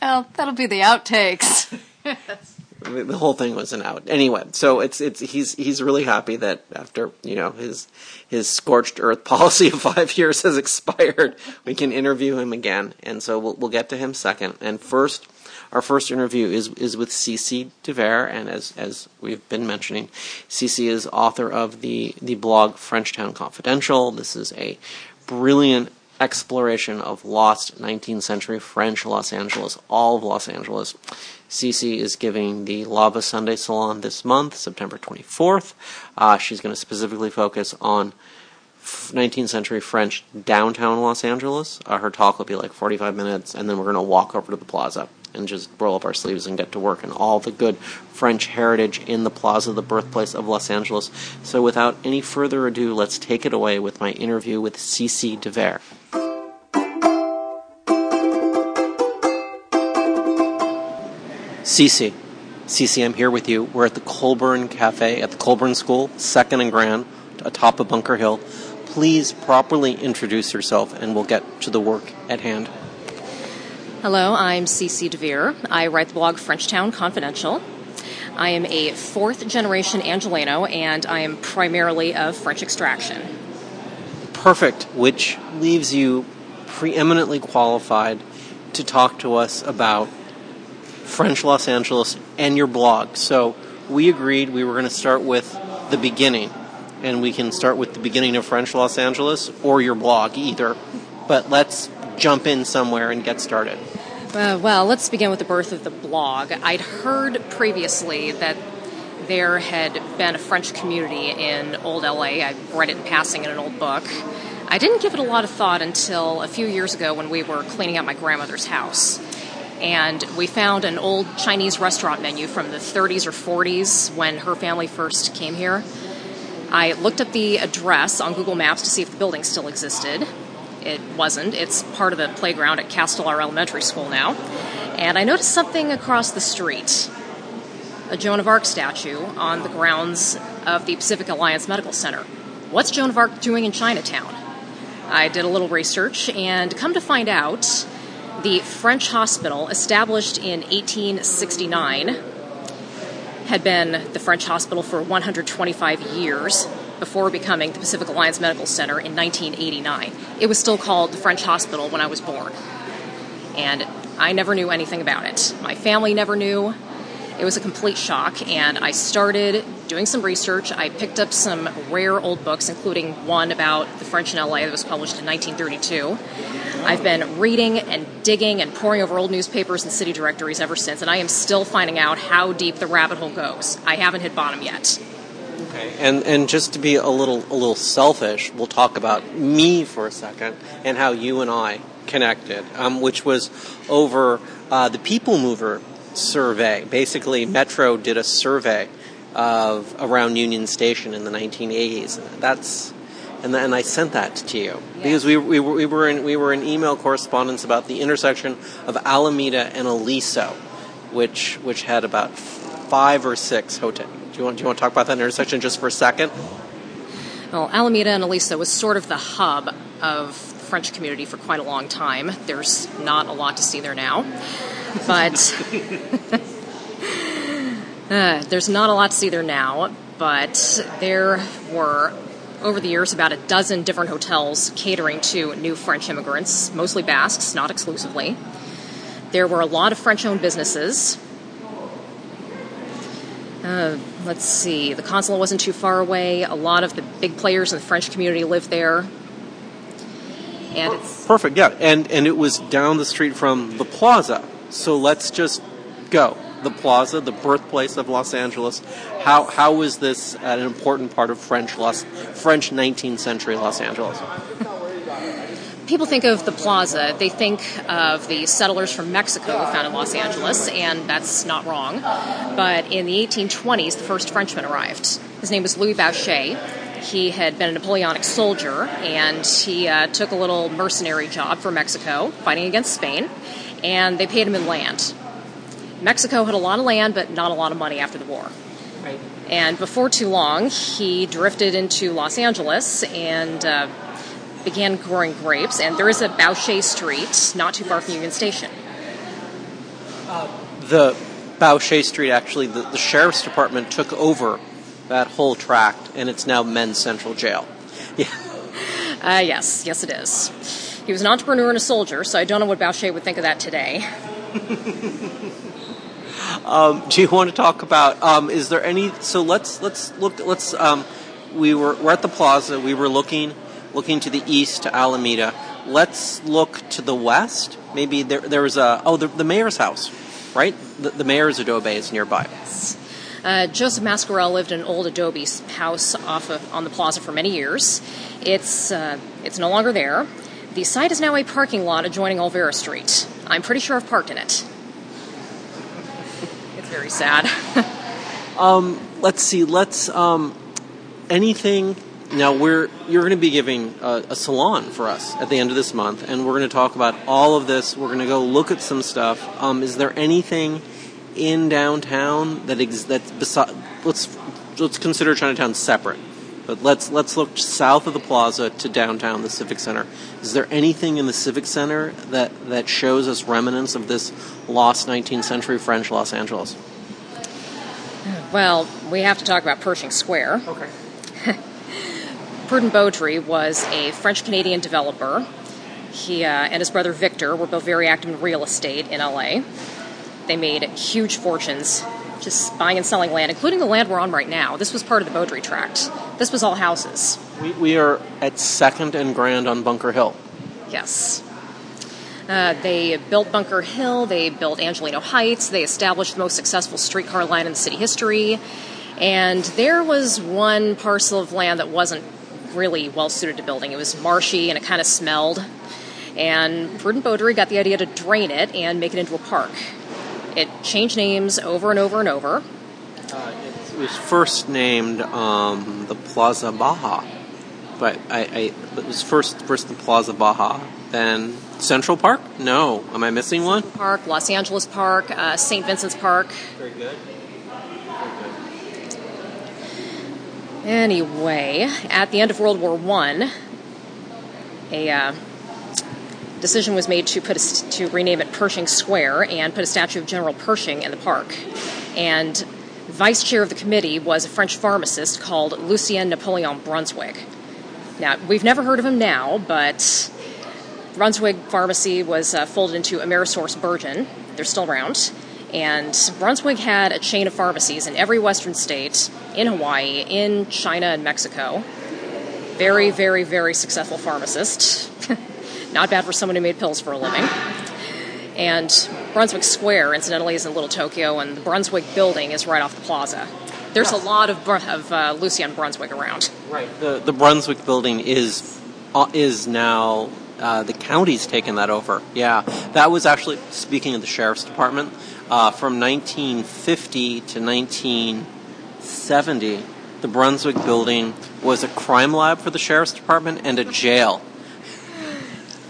Well, that'll be the outtakes. (laughs) the whole thing was an out. Anyway, so it's it's he's he's really happy that after you know his his scorched earth (laughs) policy of five years has expired, we can interview him again, and so we'll we'll get to him second. And first, our first interview is is with Cece DeVere, and as as we've been mentioning, Cece is author of the the blog Frenchtown Confidential. This is a brilliant exploration of lost 19th century French Los Angeles, all of Los Angeles. Cece is giving the Lava Sunday Salon this month, September 24th. Uh, she's going to specifically focus on f- 19th century French downtown Los Angeles. Uh, her talk will be like 45 minutes, and then we're going to walk over to the plaza and just roll up our sleeves and get to work and all the good French heritage in the plaza, the birthplace of Los Angeles. So without any further ado, let's take it away with my interview with Cece DeVere. Cece. Cece, I'm here with you. We're at the Colburn Cafe at the Colburn School, second and grand, atop of Bunker Hill. Please properly introduce yourself and we'll get to the work at hand. Hello, I'm Cece DeVere. I write the blog Frenchtown Confidential. I am a fourth generation Angeleno and I am primarily of French extraction. Perfect, which leaves you preeminently qualified to talk to us about French Los Angeles and your blog. So we agreed we were going to start with the beginning, and we can start with the beginning of French Los Angeles or your blog, either. But let's jump in somewhere and get started. Uh, well, let's begin with the birth of the blog. I'd heard previously that there had been a French community in Old LA. I read it in passing in an old book. I didn't give it a lot of thought until a few years ago when we were cleaning out my grandmother's house and we found an old Chinese restaurant menu from the 30s or 40s when her family first came here. I looked up the address on Google Maps to see if the building still existed. It wasn't. It's part of the playground at Castellar Elementary School now. And I noticed something across the street a Joan of Arc statue on the grounds of the Pacific Alliance Medical Center. What's Joan of Arc doing in Chinatown? I did a little research and come to find out the French hospital, established in 1869, had been the French hospital for 125 years before becoming the Pacific Alliance Medical Center in 1989. It was still called the French Hospital when I was born. And I never knew anything about it. My family never knew. It was a complete shock, and I started doing some research. I picked up some rare old books, including one about the French in LA that was published in 1932. I've been reading and digging and poring over old newspapers and city directories ever since, and I am still finding out how deep the rabbit hole goes. I haven't hit bottom yet. Okay. And and just to be a little a little selfish, we'll talk about me for a second and how you and I connected, um, which was over uh, the People Mover survey. Basically, Metro did a survey of around Union Station in the 1980s. That's and then I sent that to you because we, we, were, we were in we were in email correspondence about the intersection of Alameda and Aliso, which which had about five or six hotels. Do you want do you want to talk about that intersection just for a second? Well, Alameda and Aliso was sort of the hub of French community for quite a long time. There's not a lot to see there now, but (laughs) uh, there's not a lot to see there now. But there were over the years about a dozen different hotels catering to new French immigrants, mostly Basques, not exclusively. There were a lot of French owned businesses. Uh, let's see, the consulate wasn't too far away. A lot of the big players in the French community lived there. And it's perfect, yeah. And and it was down the street from the plaza. So let's just go. The plaza, the birthplace of Los Angeles. How how was this an important part of French Los French 19th century Los Angeles? people think of the plaza, they think of the settlers from Mexico who founded Los Angeles, and that's not wrong. But in the 1820s, the first Frenchman arrived. His name was Louis Bauchet. He had been a Napoleonic soldier, and he uh, took a little mercenary job for Mexico, fighting against Spain, and they paid him in land. Mexico had a lot of land, but not a lot of money after the war. Right. And before too long, he drifted into Los Angeles and uh, began growing grapes. And there is a Bauchet Street not too far from Union Station. The Bauchet Street, actually, the, the sheriff's department took over that whole tract, and it's now Men's Central Jail. Yeah. (laughs) Uh, yes, yes, it is. He was an entrepreneur and a soldier, so I don't know what Bauchet would think of that today. (laughs) Um, do you want to talk about? Um, is there any? So let's let's look. Let's. Um, we were we're at the plaza. We were looking looking to the east to Alameda. Let's look to the west. Maybe there there was a oh the, the mayor's house, right? The, the mayor's adobe is nearby. Uh, Joseph Mascarel lived in an old adobe house off of, on the plaza for many years. It's uh, it's no longer there. The site is now a parking lot adjoining Olvera Street. I'm pretty sure I've parked in it. It's very sad. (laughs) um, let's see. Let's um, anything. Now we're you're going to be giving a, a salon for us at the end of this month, and we're going to talk about all of this. We're going to go look at some stuff. Um, is there anything in downtown that ex- that's beside? Let's let's consider Chinatown separate, but let's let's look south of the plaza to downtown, the Civic Center. Is there anything in the Civic Center that that shows us remnants of this lost 19th century French Los Angeles? Well, we have to talk about Pershing Square. Okay. (laughs) Prudent Beaudry was a French Canadian developer. He uh, and his brother Victor were both very active in real estate in LA. They made huge fortunes just buying and selling land, including the land we're on right now. This was part of the Beaudry Tract. This was all houses. We, we are at Second and Grand on Bunker Hill. Yes. Uh, they built Bunker Hill, they built Angelino Heights, they established the most successful streetcar line in the city history. And there was one parcel of land that wasn't really well suited to building. It was marshy and it kind of smelled. And Prudent Beaudry got the idea to drain it and make it into a park. It changed names over and over and over. Uh, it was first named um, the Plaza Baja, but I, I it was first first the Plaza Baja, then Central Park. No, am I missing one? Park, Los Angeles Park, uh, St. Vincent's Park. Very good. Anyway, at the end of World War One, a uh, decision was made to put a, to rename it Pershing Square and put a statue of General Pershing in the park. And vice chair of the committee was a French pharmacist called Lucien Napoleon Brunswig. Now we've never heard of him now, but Brunswig Pharmacy was uh, folded into Amerisource Bergen. They're still around. And Brunswig had a chain of pharmacies in every western state, in Hawaii, in China, and Mexico. Very, very, very successful pharmacist. (laughs) Not bad for someone who made pills for a living. And Brunswig Square, incidentally, is in Little Tokyo, and the Brunswig building is right off the plaza. There's a lot of, Br- of uh, Lucien Brunswig around. Right. The the Brunswig building is uh, is now uh, the county's taken that over. Yeah, that was actually speaking of the sheriff's department uh, from 1950 to 1970. The Brunswig building was a crime lab for the sheriff's department and a jail.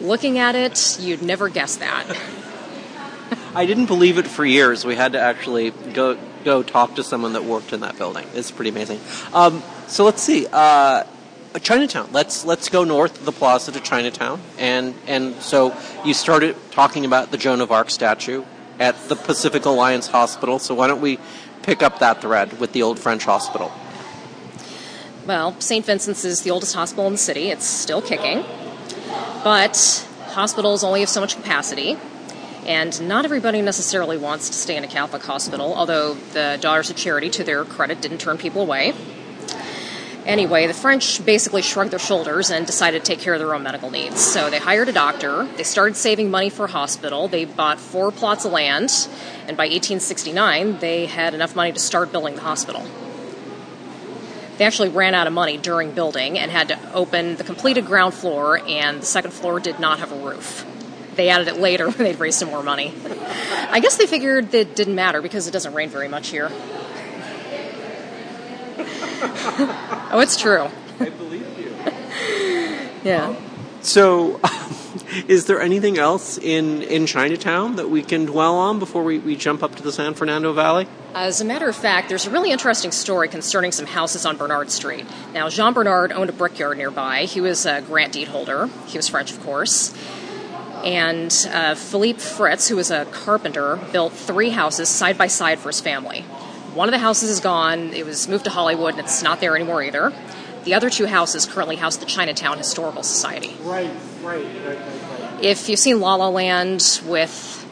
Looking at it, you'd never guess that. (laughs) I didn't believe it for years. We had to actually go go talk to someone that worked in that building. It's pretty amazing. Um, so let's see. Uh, Chinatown. Let's let's go north of the plaza to Chinatown, and and so you started talking about the Joan of Arc statue at the Pacific Alliance Hospital. So why don't we pick up that thread with the old French hospital? Well, St. Vincent's is the oldest hospital in the city. It's still kicking. But hospitals only have so much capacity, and not everybody necessarily wants to stay in a Catholic hospital, although the Daughters of Charity, to their credit, didn't turn people away. Anyway, the French basically shrugged their shoulders and decided to take care of their own medical needs. So they hired a doctor, they started saving money for a hospital, they bought four plots of land, and by 1869, they had enough money to start building the hospital. They actually ran out of money during building and had to open the completed ground floor, and the second floor did not have a roof. They added it later (laughs) when they'd raised some more money. I guess they figured that it didn't matter because it doesn't rain very much here. (laughs) oh, it's true. I believe you. Yeah. Um, So, (laughs) is there anything else in, in Chinatown that we can dwell on before we, we jump up to the San Fernando Valley? As a matter of fact, there's a really interesting story concerning some houses on Bernard Street. Now, Jean Bernard owned a brickyard nearby. He was a grant deed holder. He was French, of course. And uh, Philippe Fritz, who was a carpenter, built three houses side by side for his family. One of the houses is gone. It was moved to Hollywood, and it's not there anymore either. The other two houses currently house the Chinatown Historical Society. Right, right, right, right. If you've seen La La Land with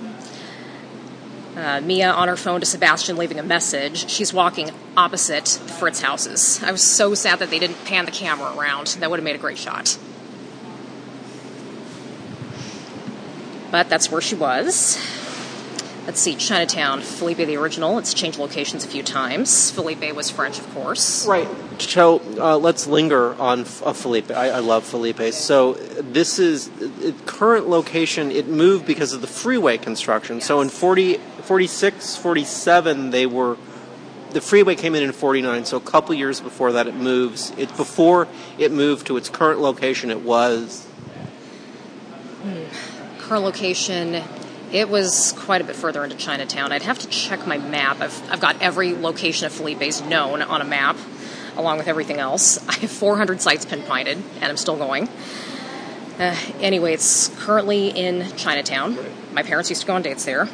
uh, Mia on her phone to Sebastian leaving a message, she's walking opposite the Fritz houses. I was so sad that they didn't pan the camera around. That would have made a great shot. But that's where she was. Let's see, Chinatown, Philippe the original. It's changed locations a few times. Philippe was French, of course. Right. so uh, let's linger on uh, Philippe. I, I love Philippe. So this is it, current location. It moved because of the freeway construction. So in 40, 46, 47, they were the freeway came in in 49. So a couple years before that, it moves. It before it moved to its current location. It was Current location, it was quite a bit further into Chinatown. I'd have to check my map. I've, I've got every location of Philippe's known on a map, along with everything else. (laughs) I have 400 sites pinpointed, and I'm still going. Uh, anyway, it's currently in Chinatown. My parents used to go on dates there.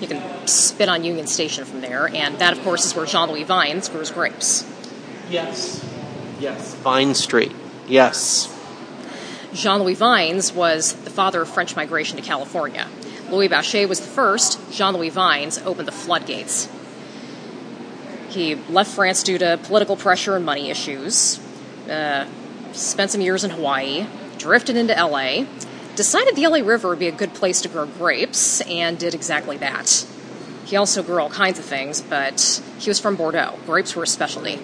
You can spit on Union Station from there, and that, of course, is where Jean Louis Vignes grows grapes. yes, yes. Vine Street. Yes. Jean Louis Vignes was the father of French migration to California. Louis Bauchet was the first. Jean Louis Vignes opened the floodgates. He left France due to political pressure and money issues, uh, spent some years in Hawaii, drifted into LA, decided the LA River would be a good place to grow grapes, and did exactly that. He also grew all kinds of things, but he was from Bordeaux. Grapes were a specialty.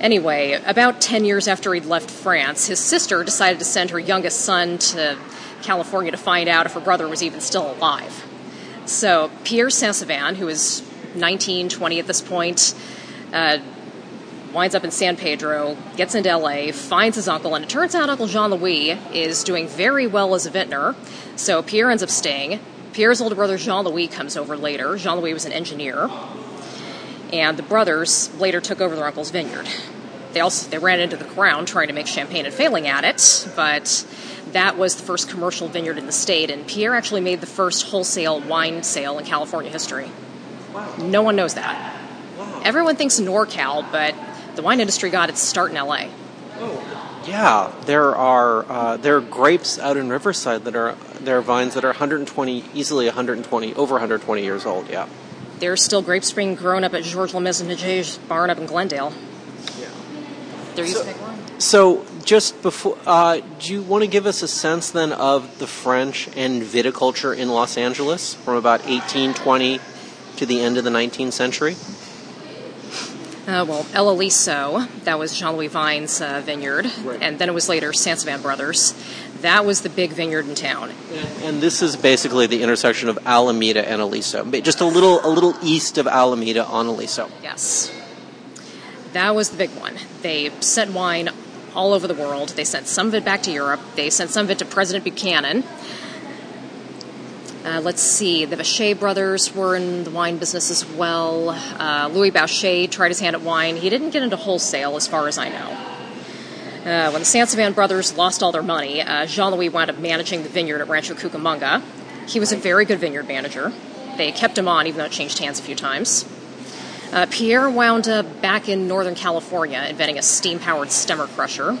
Anyway, about 10 years after he'd left France, his sister decided to send her youngest son to California to find out if her brother was even still alive. So Pierre Sainsevain, who is 19, 20 at this point, uh, winds up in San Pedro, gets into LA, finds his uncle, and it turns out Uncle Jean Louis is doing very well as a vintner. So Pierre ends up staying. Pierre's older brother Jean Louis comes over later. Jean Louis was an engineer and the brothers later took over their uncle's vineyard. They also they ran into the crown trying to make champagne and failing at it, but that was the first commercial vineyard in the state, and Pierre actually made the first wholesale wine sale in California history. Wow. No one knows that. Wow. Everyone thinks NorCal, but the wine industry got its start in LA. Oh, Yeah, there are uh, there are grapes out in Riverside that are there are vines that are 120 easily 120 over 120 years old. Yeah. There's still grapes being grown up at Georges Le Mesnager barn up in Glendale. Yeah. There used So- to be one. So, just before, uh, do you want to give us a sense then of the French and viticulture in Los Angeles from about 1820 to the end of the 19th century? Uh, well, El Aliso, that was Jean Louis Vine's uh, vineyard, Right. and then it was later Sainsevain Brothers. That was the big vineyard in town. And this is basically the intersection of Alameda and Aliso, just a little a little east of Alameda on Aliso. Yes. That was the big one. They sent wine all over the world. They sent some of it back to Europe. They sent some of it to President Buchanan. Uh, let's see, the Bauchet brothers were in the wine business as well. Uh, Louis Bauchet tried his hand at wine. He didn't get into wholesale, as far as I know. Uh, when the Sainsevain brothers lost all their money, uh, Jean-Louis wound up managing the vineyard at Rancho Cucamonga. He was a very good vineyard manager. They kept him on, even though it changed hands a few times. Uh, Pierre wound up back in Northern California inventing a steam powered stemmer crusher.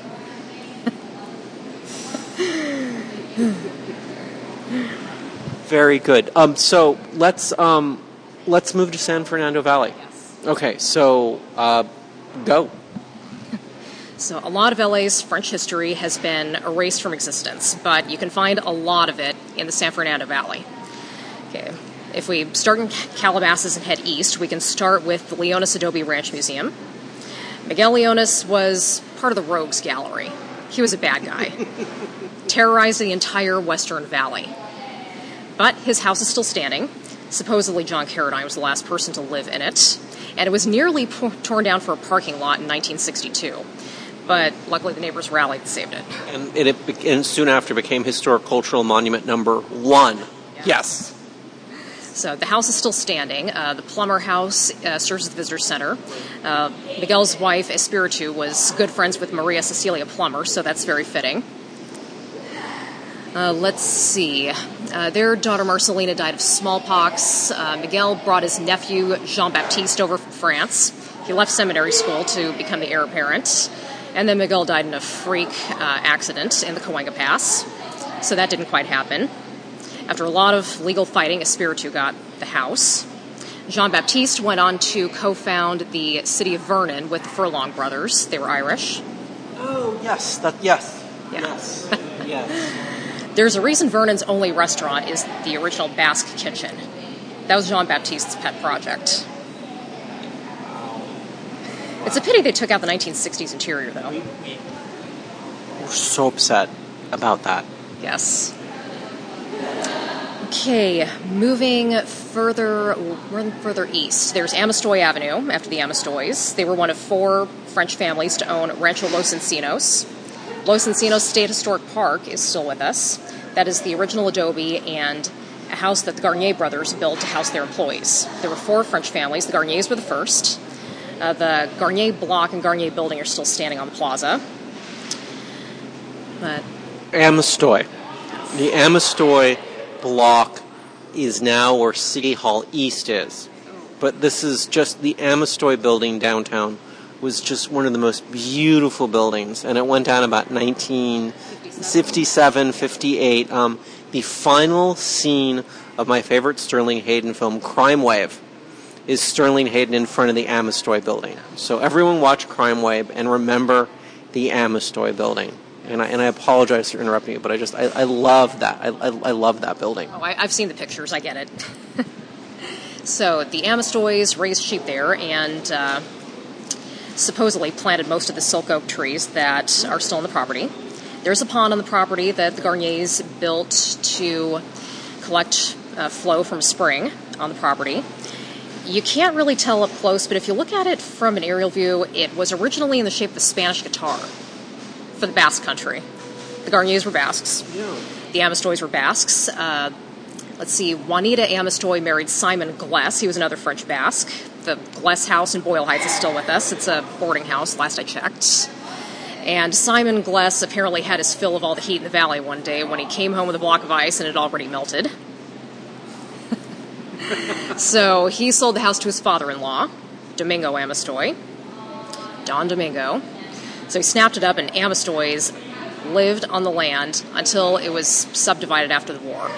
Very good. Um, so let's um, let's move to San Fernando Valley. Okay, so uh, go. (laughs) So, a lot of LA's French history has been erased from existence, but you can find a lot of it in the San Fernando Valley. Okay, if we start in Calabasas and head east, we can start with the Leonis Adobe Ranch Museum. Miguel Leonis was part of the Rogues Gallery. He was a bad guy, (laughs) terrorized the entire Western Valley. But his house is still standing. Supposedly, John Carradine was the last person to live in it, and it was nearly po- torn down for a parking lot in 1962. But luckily, the neighbors rallied and saved it. And it, it be- and soon after became historic cultural monument number one. Yes. So the house is still standing. Uh, the Plummer House uh, serves as the visitor center. Uh, Miguel's wife, Espiritu, was good friends with Maria Cecilia Plummer, so that's very fitting. Uh, let's see. Uh, their daughter Marcelina died of smallpox. Uh, Miguel brought his nephew Jean Baptiste over from France. He left seminary school to become the heir apparent. And then Miguel died in a freak accident in the Cahuenga Pass. So that didn't quite happen. After a lot of legal fighting, Espiritu got the house. Jean Baptiste went on to co found the city of Vernon with the Furlong brothers. They were Irish. Oh yes. That yes. Yeah. Yes. (laughs) yes. There's a reason Vernon's only restaurant is the original Basque kitchen. That was Jean Baptiste's pet project. It's a pity they took out the 1960s interior, though. We're so upset about that. Yes. Okay, moving further further east, there's Amestoy Avenue after the Amestoys. They were one of four French families to own Rancho Los Encinos. Los Encinos State Historic Park is still with us. That is the original adobe and a house that the Garnier brothers built to house their employees. There were four French families. The Garniers were the first. Uh, the Garnier block and Garnier building are still standing on the plaza. But Amestoy. The Amestoy block is now where City Hall East is. But this is just the Amestoy building downtown was just one of the most beautiful buildings. And it went down about 1957 58 um, the final scene of my favorite sterling hayden film crime wave is sterling hayden in front of the amestoy building. So everyone watch crime wave and remember the amestoy building and I, and I apologize for interrupting you, but I just I, I love that I, I, I love that building. Oh, I, I've seen the pictures. I get it. (laughs) so the Amestoys raised sheep there and uh, supposedly planted most of the silk oak trees that are still on the property. There's a pond on the property that the Garniers built to collect uh, flow from spring on the property. You can't really tell up close, but if you look at it from an aerial view, it was originally in the shape of a Spanish guitar for the Basque country. The Garniers were Basques. Yeah. The Amestoys were Basques. Uh, let's see, Juanita Amestoy married Simon Gless. He was another French Basque. The Gless house in Boyle Heights is still with us. It's a boarding house, last I checked. And Simon Gless apparently had his fill of all the heat in the valley one day when he came home with a block of ice and it already melted. (laughs) so he sold the house to his father in law, Domingo Amestoy, Don Domingo. So he snapped it up, and Amestoys lived on the land until it was subdivided after the war.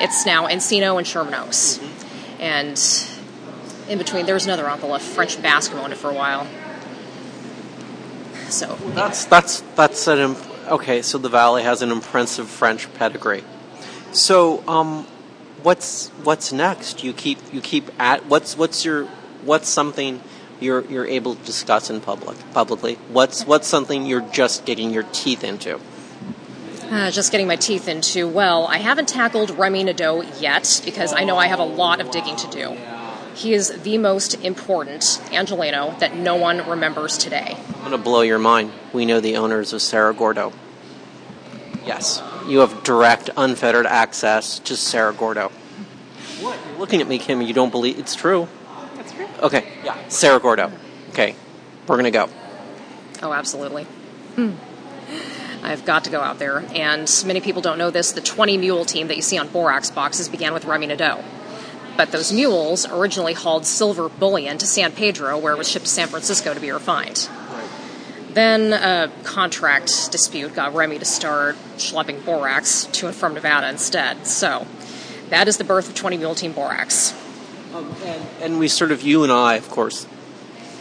It's now Encino and Sherman Oaks. And in between, there was another uncle, a French Basque, who owned it for a while. So That's that's that's an imp- okay. So the valley has an impressive French pedigree. So um, what's what's next? You keep you keep at what's what's your what's something you're you're able to discuss in public publicly? What's what's something you're just getting your teeth into? Uh, just getting my teeth into. Well, I haven't tackled Remy Nadeau yet because I know I have a lot of digging to do. He is the most important Angelino that no one remembers today. I'm going to blow your mind. We know the owners of Cerro Gordo. Yes, you have direct, unfettered access to Cerro Gordo. What? You're looking at me, Kim. You don't believe it's true? Okay, yeah, Cerro Gordo. Okay, we're going to go. Oh, absolutely. Hmm. I've got to go out there. And many people don't know this the 20 mule team that you see on borax boxes began with Remy Nadeau. But those mules originally hauled silver bullion to San Pedro, where it was shipped to San Francisco to be refined. Then a contract dispute got Remy to start schlepping borax to and from Nevada instead. So that is the birth of 20 Mule Team Borax. Um, and, and we sort of, you and I, of course,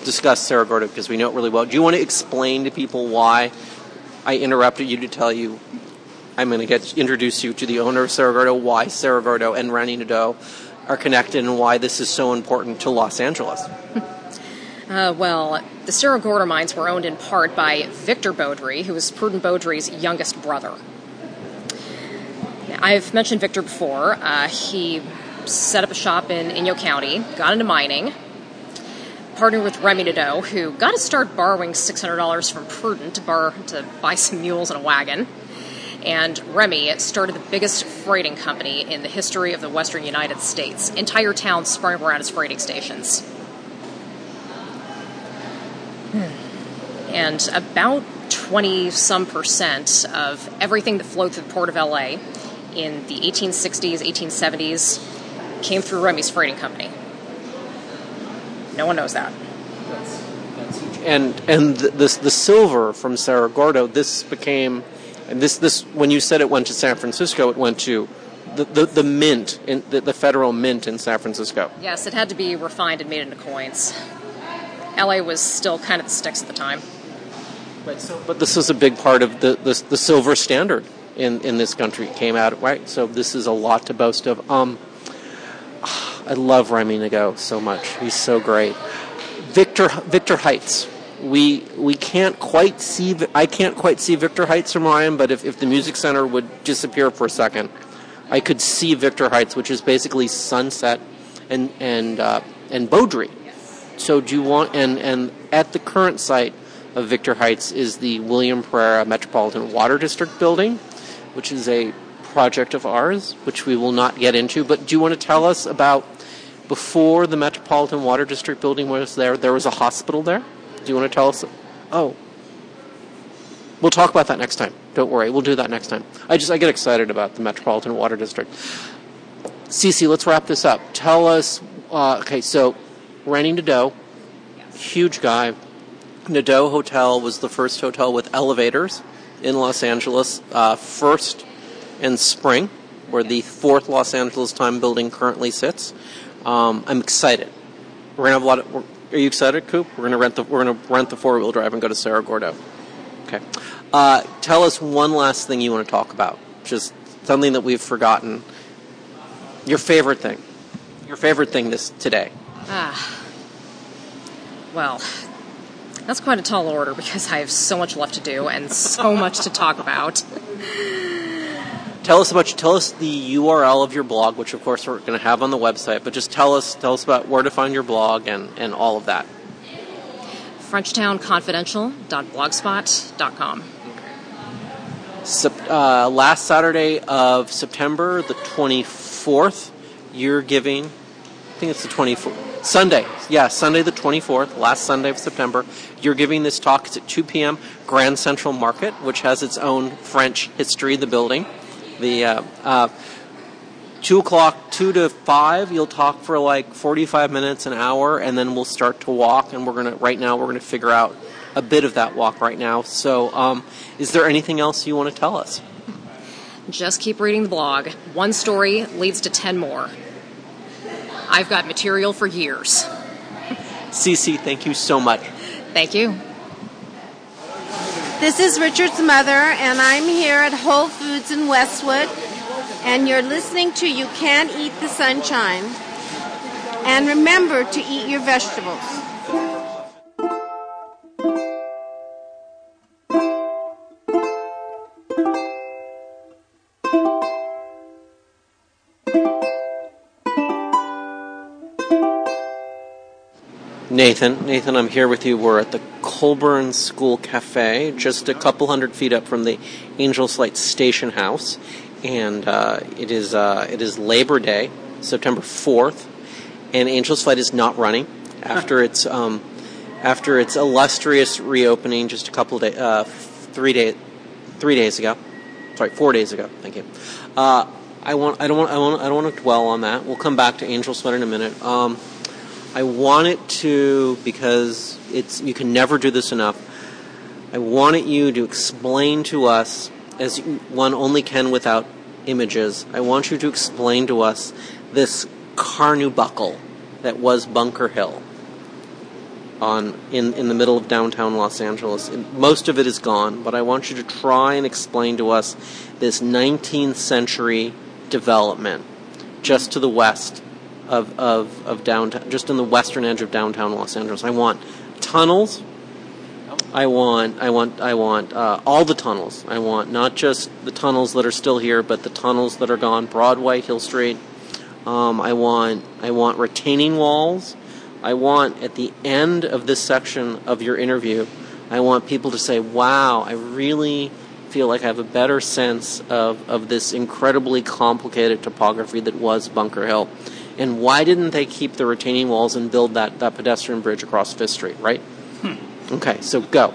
Cerro Gordo because we know it really well. Do you want to explain to people why I interrupted you to tell you I'm going to get introduce you to the owner of Cerro Gordo, why Cerro Gordo and Remy Nadeau are connected, and why this is so important to Los Angeles? (laughs) Uh, well, the Cerro Gordo mines were owned in part by Victor Beaudry, who was Prudent Beaudry's youngest brother. I've mentioned Victor before. Uh, he set up a shop in Inyo County, got into mining, partnered with Remy Nadeau, who got to start borrowing $600 from Prudent to, to buy some mules and a wagon. And Remy started the biggest freighting company in the history of the western United States. Entire towns sprung around its freighting stations. And about 20 some percent of everything that flowed through the port of LA in the 1860s, 1870s came through Remy's freighting company. No one knows that. And and the, the the silver from Cerro Gordo, this became, and this this when you said it went to San Francisco, it went to the the, the mint in the, the federal mint in San Francisco. Yes, it had to be refined and made into coins. LA was still kind of the sticks at the time. Right. So, but this was a big part of the, the the silver standard in in this country. Came out right. So this is a lot to boast of. Um, I love Remy Nadeau so much. He's so great. Victor Victor Heights. We we can't quite see. I can't quite see Victor Heights from Ryan, but if, if the music center would disappear for a second, I could see Victor Heights, which is basically Sunset and and uh, and Beaudry. So do you want and and at the current site of Victor Heights is the William Pereira Metropolitan Water District building, which is a project of ours, which we will not get into. But do you want to tell us about before the Metropolitan Water District building was there? There was a hospital there. Do you want to tell us? Oh, we'll talk about that next time. Don't worry, we'll do that next time. I just I get excited about the Metropolitan Water District. Cece, let's wrap this up. Tell us. Uh, okay, so Remy Nadeau, huge guy. Nadeau Hotel was the first hotel with elevators in Los Angeles. Uh, first in Spring, where the fourth Los Angeles Time building currently sits. Um, I'm excited. We're gonna have a lot of. Are you excited, Coop? We're gonna rent the we're gonna rent the four wheel drive and go to Cerro Gordo. Okay. Uh, tell us one last thing you want to talk about. Just something that we've forgotten. Your favorite thing. Your favorite thing this today. Ah. Well, that's quite a tall order because I have so much left to do and so much to talk about. (laughs) Tell us about tell us the URL of your blog, which of course we're going to have on the website. But just tell us tell us about where to find your blog and, and all of that. FrenchtownConfidential.blogspot.com. Uh, last Saturday of September, the 24th, you're giving, I think it's the 24th, Sunday, yeah, Sunday the 24th, last Sunday of September, you're giving this talk. It's at 2 p.m. Grand Central Market, which has its own French history, the building. The uh, uh, two o'clock, two to five, you'll talk for like 45 minutes, an hour, and then we'll start to walk. And we're gonna right now we're gonna figure out a bit of that walk right now. So, um, is there anything else you want to tell us? Just keep reading the blog. One story leads to ten more. I've got material for years. Cece, thank you so much. Thank you. This is Richard's mother, and I'm here at Whole Foods in Westwood, and you're listening to You Can't Eat the Sunshine. And remember to eat your vegetables. Nathan. Nathan, I'm here with you. We're at the Colburn School Cafe, just a couple hundred feet up from the Angels Flight Station House, and uh, it is uh, it is Labor Day, September 4th, and Angels Flight is not running after its um, after its illustrious reopening just a couple of days, uh, three days, three days ago. Sorry, four days ago. Thank you. Uh, I want. I don't want. I want. I don't want to dwell on that. We'll come back to Angels Flight in a minute. Um, I want it to because it's you can never do this enough. I wanted you to explain to us, as one only can without images. I want you to explain to us this carnubuckle that was Bunker Hill on in in the middle of downtown Los Angeles. Most of it is gone, but I want you to try and explain to us this 19th century development just to the west of, of, of downtown, just in the western edge of downtown Los Angeles. I want tunnels. I want, I want, I want uh, all the tunnels. I want not just the tunnels that are still here, but the tunnels that are gone. Broadway, Hill Street. Um, I want, I want retaining walls. I want at the end of this section of your interview, I want people to say, "Wow, I really feel like I have a better sense of, of this incredibly complicated topography that was Bunker Hill." And why didn't they keep the retaining walls and build that, that pedestrian bridge across Fifth Street, right? Hmm. Okay, so go.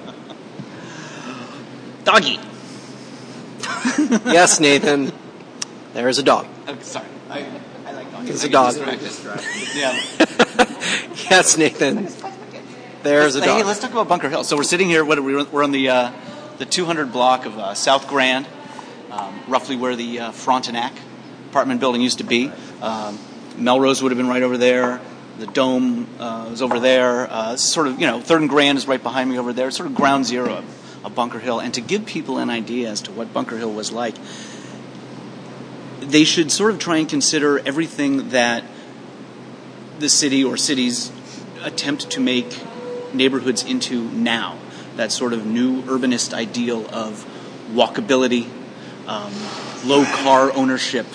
Doggy. yes, Nathan. There's a dog. Oh, sorry. I, I like dogs. It's a dog. yeah. (laughs) yes, Nathan. There's a dog. Hey, let's talk about Bunker Hill. So we're sitting here. What we're, we're on the uh, the 200 block of uh, South Grand, um, roughly where the uh, Frontenac apartment building used to be. Um, Melrose would have been right over there. The Dome uh, is over there. Uh, sort of, you know, Third and Grand is right behind me over there. Sort of ground zero of, of Bunker Hill. And to give people an idea as to what Bunker Hill was like, they should sort of try and consider everything that the city or cities attempt to make neighborhoods into now. That sort of new urbanist ideal of walkability, um, low car ownership,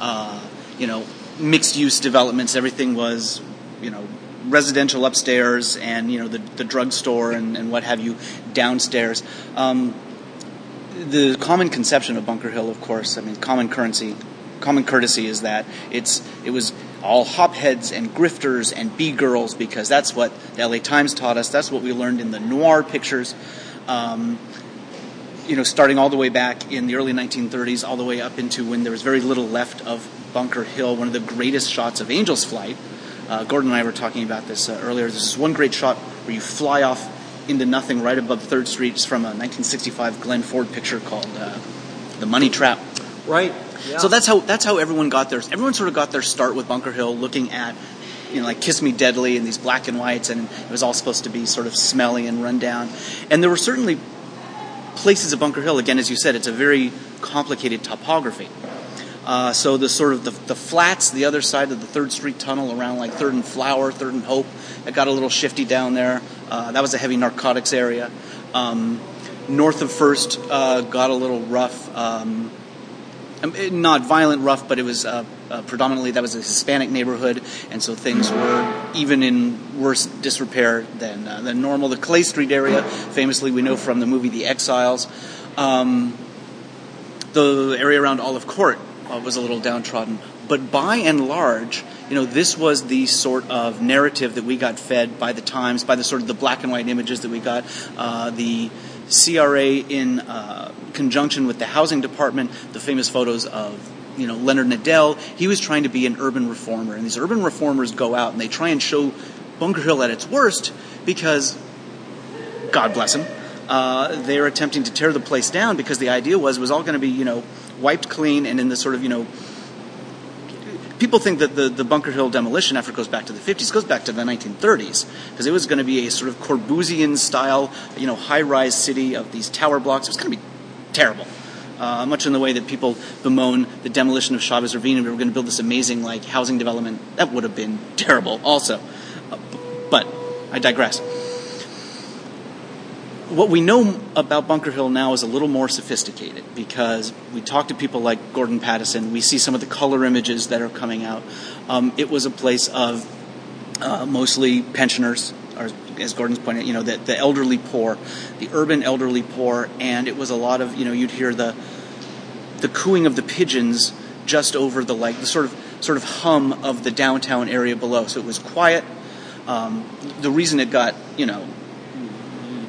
uh, you know, mixed use developments. Everything was, you know, residential upstairs and you know the the drugstore and, and what have you downstairs. Um, the common conception of Bunker Hill, of course, I mean, common currency, common courtesy is that it's it was all hopheads and grifters and b girls because that's what the LA Times taught us. That's what we learned in the noir pictures. Um, you know, starting all the way back in the early 1930s, all the way up into when there was very little left of Bunker Hill, one of the greatest shots of Angel's Flight. Uh, Gordon and I were talking about this uh, earlier. This is one great shot where you fly off into nothing right above Third Street. It's from a 1965 Glenn Ford picture called uh, "The Money Trap." Right. So that's how that's how everyone got theirs. Everyone sort of got their start with Bunker Hill, looking at you know like Kiss Me Deadly and these black and whites, and it was all supposed to be sort of smelly and run down. And there were certainly places of Bunker Hill. Again, as you said, it's a very complicated topography. Uh, so the sort of the, the flats, the other side of the Third Street Tunnel, around like Third and Flower, Third and Hope, it got a little shifty down there. Uh, that was a heavy narcotics area. Um, north of First uh, got a little rough. Um, not violent rough, but it was uh, predominantly that was a Hispanic neighborhood, and so things were even in worse disrepair than uh, than normal. The Clay Street area, famously, we know from the movie The Exiles. Um, the area around Olive Court uh, was a little downtrodden, but by and large, you know, this was the sort of narrative that we got fed by the Times, by the sort of the black and white images that we got, uh, the CRA in uh, conjunction with the housing department, the famous photos of you know Leonard Nadel. He was trying to be an urban reformer, and these urban reformers go out and they try and show Bunker Hill at its worst because, God bless him, uh, they're attempting to tear the place down because the idea was it was all going to be you know wiped clean and in the sort of you know people think that the, the Bunker Hill demolition effort goes back to the 50s, goes back to the 1930s, because it was going to be a sort of Corbusian style, you know, high rise city of these tower blocks. It was going to be terrible. Uh, much in the way that people bemoan the demolition of Chavez Ravine and we were going to build this amazing like housing development. That would have been terrible also. Uh, but I digress what we know about Bunker Hill now is a little more sophisticated because we talk to people like Gordon Pattison. We see some of the color images that are coming out. Um, it was a place of uh, mostly pensioners, or as Gordon's pointed, you know, the, the elderly poor, the urban elderly poor, and it was a lot of, you know, you'd hear the the cooing of the pigeons just over the like the sort of sort of hum of the downtown area below. So it was quiet. Um, the reason it got, you know,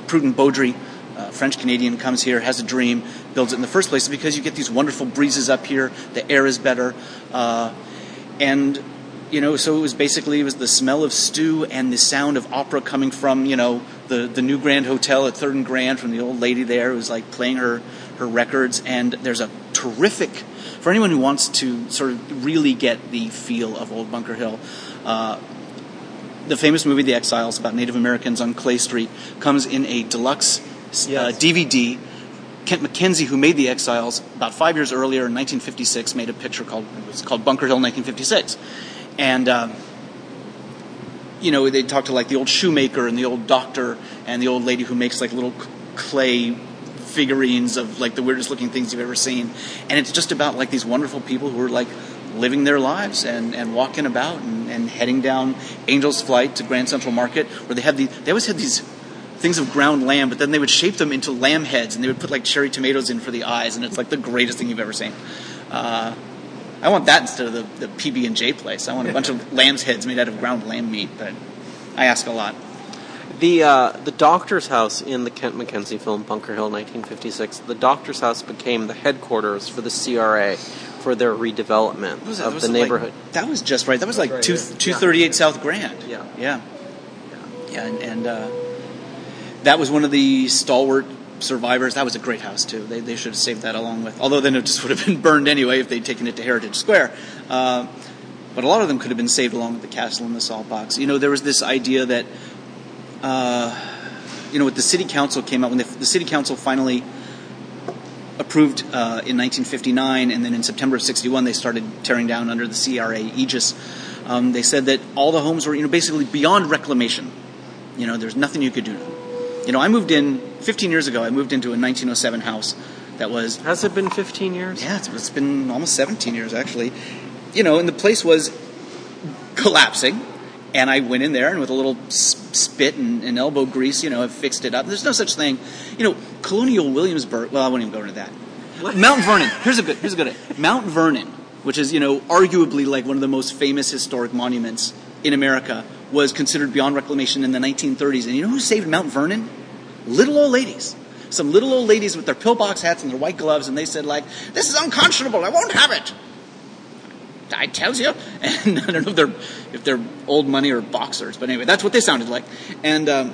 Prudent Beaudry, uh, French Canadian, comes here, has a dream, builds it in the first place because you get these wonderful breezes up here, the air is better, uh, and you know, so it was basically it was the smell of stew and the sound of opera coming from you know the the new Grand Hotel at Third and Grand from the old lady there who was like playing her her records, and there's a terrific for anyone who wants to sort of really get the feel of Old Bunker Hill. Uh, the famous movie The Exiles about Native Americans on Clay Street comes in a deluxe uh, Yes. DVD. Kent McKenzie, who made The Exiles about five years earlier in 1956, made a picture called it was called Bunker Hill 1956, and um, you know they talk to like the old shoemaker and the old doctor and the old lady who makes like little clay figurines of like the weirdest looking things you've ever seen, and it's just about like these wonderful people who are like living their lives and, and walking about and, and heading down Angel's Flight to Grand Central Market, where they have the they always had these things of ground lamb, but then they would shape them into lamb heads and they would put like cherry tomatoes in for the eyes, and it's like the greatest thing you've ever seen. Uh, I want that instead of the, the PB and J place. I want a bunch of lamb's heads made out of ground lamb meat, but I ask a lot. The uh, the doctor's house in the Kent McKenzie film Bunker Hill 1956. The doctor's house became the headquarters for the CRA for their redevelopment was that? of That was the like- neighborhood. that was just right. That was like right two there. two thirty eight South Grand. Yeah. yeah, yeah, and, and uh, that was one of the stalwart survivors. That was a great house too. They they should have saved that along with. Although then it just would have been (laughs) burned anyway if they'd taken it to Heritage Square. Uh, but a lot of them could have been saved along with the castle and the salt box. You know, there was this idea that. Uh, you know, what the city council came out when the, the city council finally approved uh, in 1959, and then in September of 61 they started tearing down under the CRA aegis. Um, they said that all the homes were, you know, basically beyond reclamation. You know, there's nothing you could do. You know, I moved in 15 years ago. I moved into a 1907 house that was Has it been 15 years? yeah, it's, it's been almost 17 years actually. You know, and the place was collapsing. And I went in there and with a little spit and, and elbow grease, you know, I fixed it up. There's no such thing. You know, Colonial Williamsburg, well, I won't even go into that. Mount Vernon, here's a good, here's a good one. Mount Vernon, which is, you know, arguably like one of the most famous historic monuments in America, was considered beyond reclamation in the 1930s. And you know who saved Mount Vernon? Little old ladies. Some little old ladies with their pillbox hats and their white gloves, and they said like, "This is unconscionable. I won't have it." I tells you, (laughs) and I don't know if they're if they're old money or boxers, but anyway, that's what they sounded like, and um,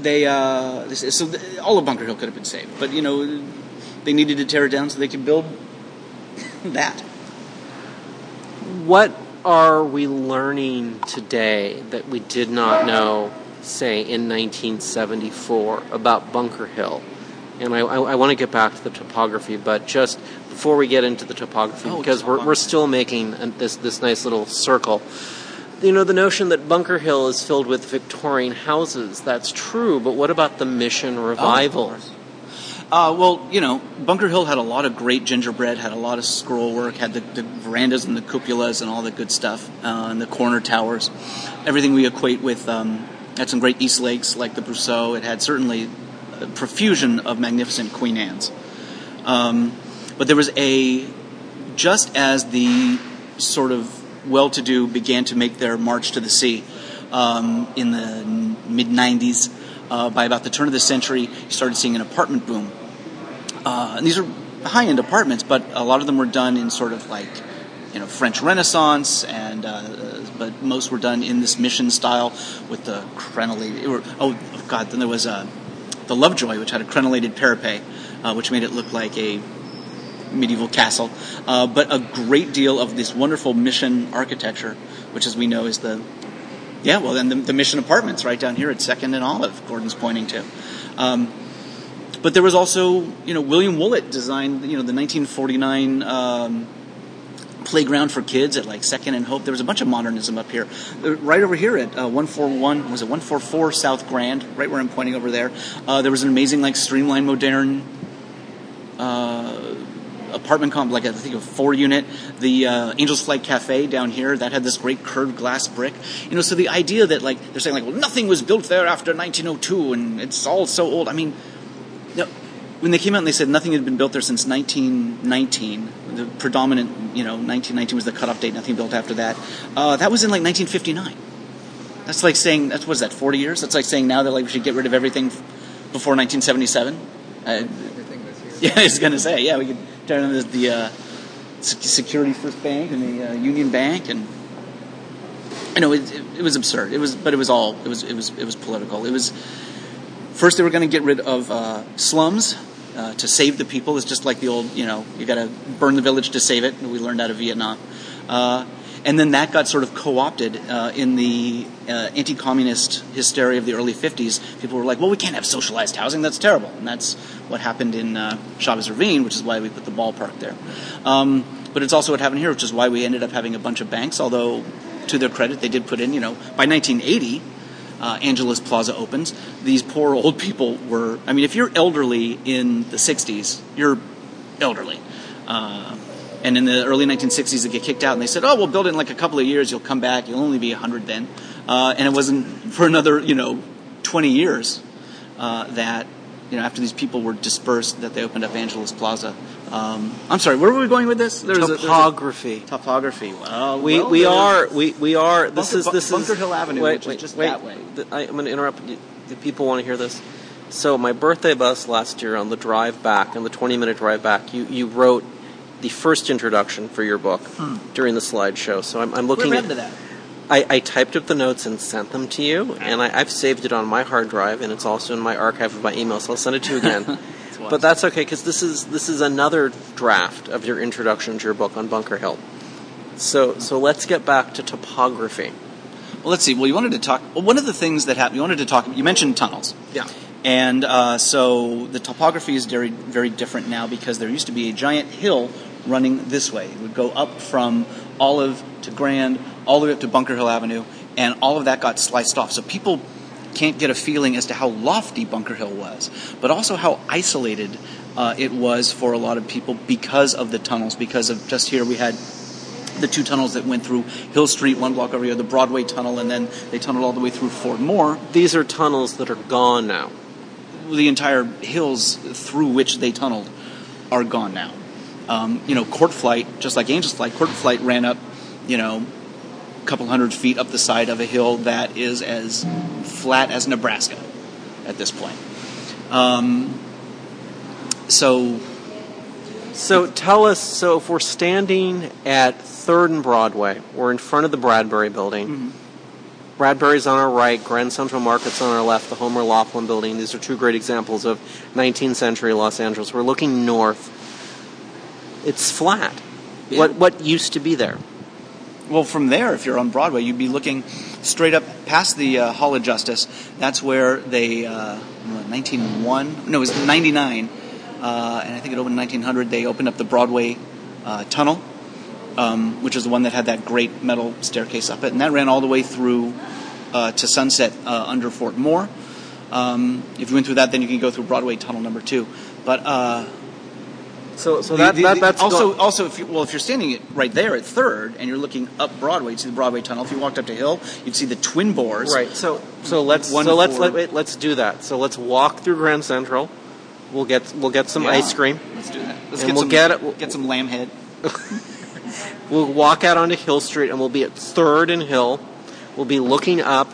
they uh, so all of Bunker Hill could have been saved, but you know they needed to tear it down so they could build (laughs) that. What are we learning today that we did not know, say, in 1974 about Bunker Hill? And I, I, I want to get back to the topography, but just before we get into the topography, Oh, because we're, we're still making this, this nice little circle. You know, the notion that Bunker Hill is filled with Victorian houses, that's true, but what about the Mission Revival? Uh, well, you know, Bunker Hill had a lot of great gingerbread, had a lot of scroll work, had the, the verandas and the cupolas and all the good stuff, uh, and the corner towers. Everything we equate with, um, had some great East Lakes like the Brousseau. It had certainly a profusion of magnificent Queen Anne's. Um, but there was a, just as the sort of well to do began to make their march to the sea um, in the mid 90s, uh, by about the turn of the century, you started seeing an apartment boom. Uh, and these are high end apartments, but a lot of them were done in sort of like, you know, French Renaissance, and uh, but most were done in this mission style with the crenellated. Or, oh, God, then there was uh, the Lovejoy, which had a crenellated parapet, uh, which made it look like a medieval castle, uh, but a great deal of this wonderful mission architecture, which, as we know, is the yeah, well, then the, the mission apartments right down here at Second and Olive, Gordon's pointing to. Um, but there was also, you know, William Woollett designed, you know, the 1949 um, playground for kids at like Second and Hope. There was a bunch of modernism up here. Uh, Right over here at uh, 141, was it 144 South Grand, right where I'm pointing over there. Uh, there was an amazing, like, streamlined, modern uh, apartment complex, like I think a four unit. The uh, Angels Flight Cafe down here that had this great curved glass brick. You know, so the idea that like they're saying like, well, nothing was built there after 1902 and it's all so old. I mean, no, when they came out and they said nothing had been built there since 1919, the predominant, you know, 1919 was the cutoff date. Nothing built after that. Uh, that was in like 1959. That's like saying that's what is that 40 years? That's like saying now that like we should get rid of everything before 1977. Uh, (laughs) yeah, I was gonna say, yeah, we could turn on the, uh, Security First Bank and the uh, Union Bank, and you know, it, it, it was absurd. It was, but it was all it was. It was it was political. It was first they were going to get rid of uh, slums uh, to save the people. It's just like the old, you know, you got to burn the village to save it. We learned out of Vietnam. And then that got sort of co-opted uh, in the uh, anti-communist hysteria of the early 50s. People were like, well, we can't have socialized housing. That's terrible. And that's what happened in uh, Chavez Ravine, which is why we put the ballpark there. Um, but it's also what happened here, which is why we ended up having a bunch of banks, although to their credit, they did put in, you know, by 1980, uh, Angelus Plaza opens. These poor old people were, I mean, if you're elderly in the 60s, you're elderly. Uh, and in the early 1960s, they get kicked out, and they said, "Oh, we'll build it in like a couple of years. You'll come back. You'll only be 100 then." Uh, and it wasn't for another, you know, 20 years uh, that, you know, after these people were dispersed, that they opened up Angelus Plaza. Um, I'm sorry, where were we going with this? There was a- a- Topography. topography. We, well, we are we, we are this Bunker- is this is Bunker is Hill Avenue, wait, which is wait, just wait. that way. The- I, am going to interrupt. The people want to hear this. So my birthday bus last year on the drive back, on the 20 minute drive back, you, you wrote the first introduction for your book during the slideshow. So I'm, I'm looking What at that? I, I typed up the notes and sent them to you, and I, I've saved it on my hard drive, and it's also in my archive of my email. So I'll send it to you again. (laughs) but that's okay because this is this is another draft of your introduction to your book on Bunker Hill. So so let's get back to topography. Well, let's see. Well, you wanted to talk. Well, one of the things that happened, you wanted to talk. You mentioned tunnels. Yeah. And uh, so the topography is very, very different now because there used to be a giant hill running this way. It would go up from Olive to Grand, all the way up to Bunker Hill Avenue, and all of that got sliced off. So people can't get a feeling as to how lofty Bunker Hill was, but also how isolated uh, it was for a lot of people because of the tunnels. Because of just here we had the two tunnels that went through Hill Street, one block over here, the Broadway tunnel, and then they tunneled all the way through Fort Moore. These are tunnels that are gone now. The entire hills through which they tunneled are gone now. Um, you know, Court Flight, just like Angel's Flight, Court Flight ran up, you know, a couple hundred feet up the side of a hill that is as flat as Nebraska at this point. Um, so So tell us. So if we're standing at Third and Broadway, we're in front of the Bradbury Building. Bradbury's on our right, Grand Central Market's on our left, the Homer Laughlin Building. These are two great examples of 19th century Los Angeles. We're looking north. It's flat. Yeah. What what used to be there? Well, from there, if you're on Broadway, you'd be looking straight up past the uh, Hall of Justice. That's where they, uh, 1901? No, it was 99. Uh, and I think it opened in 1900. They opened up the Broadway uh, Tunnel, um, which is the one that had that great metal staircase up it. And that ran all the way through uh, to Sunset uh, under Fort Moore. Um, if you went through that, then you can go through Broadway Tunnel number two. But uh, So so the- that, the- that that's also gone. also if you, well if you're standing right there at Third and you're looking up Broadway, you'd see the Broadway Tunnel. If you walked up to Hill, you'd see the Twin Bores. Right. So so let's One so let's let, wait, let's do that. So let's walk through Grand Central. We'll get we'll get some Yeah. ice cream. Let's do that. Let's And get we'll some, get it- Get some lamb head. (laughs) We'll walk out onto Hill Street and we'll be at Third and Hill. We'll be looking up.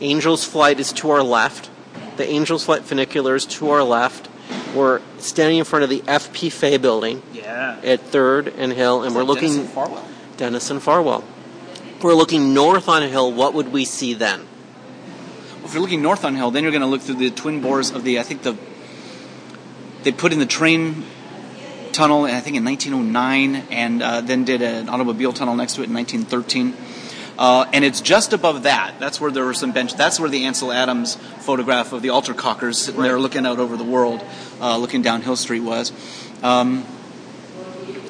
Angel's Flight is to our left. The Angel's Flight funicular is to our left. We're standing in front of the FP Fay building Yeah. at Third and Hill, and we're looking Dennis and Farwell. Dennis and Farwell. We're looking north on a hill. What would we see then? If you're looking north on Hill, then you're going to look through the twin bores of the I think the they put in the train tunnel I think in 1909 and uh, then did an automobile tunnel next to it in 1913. Uh, and it's just above that. That's where there were some bench. That's where the Ansel Adams photograph of the altar cockers sitting there looking out over the world, uh, looking down Hill Street was. Um,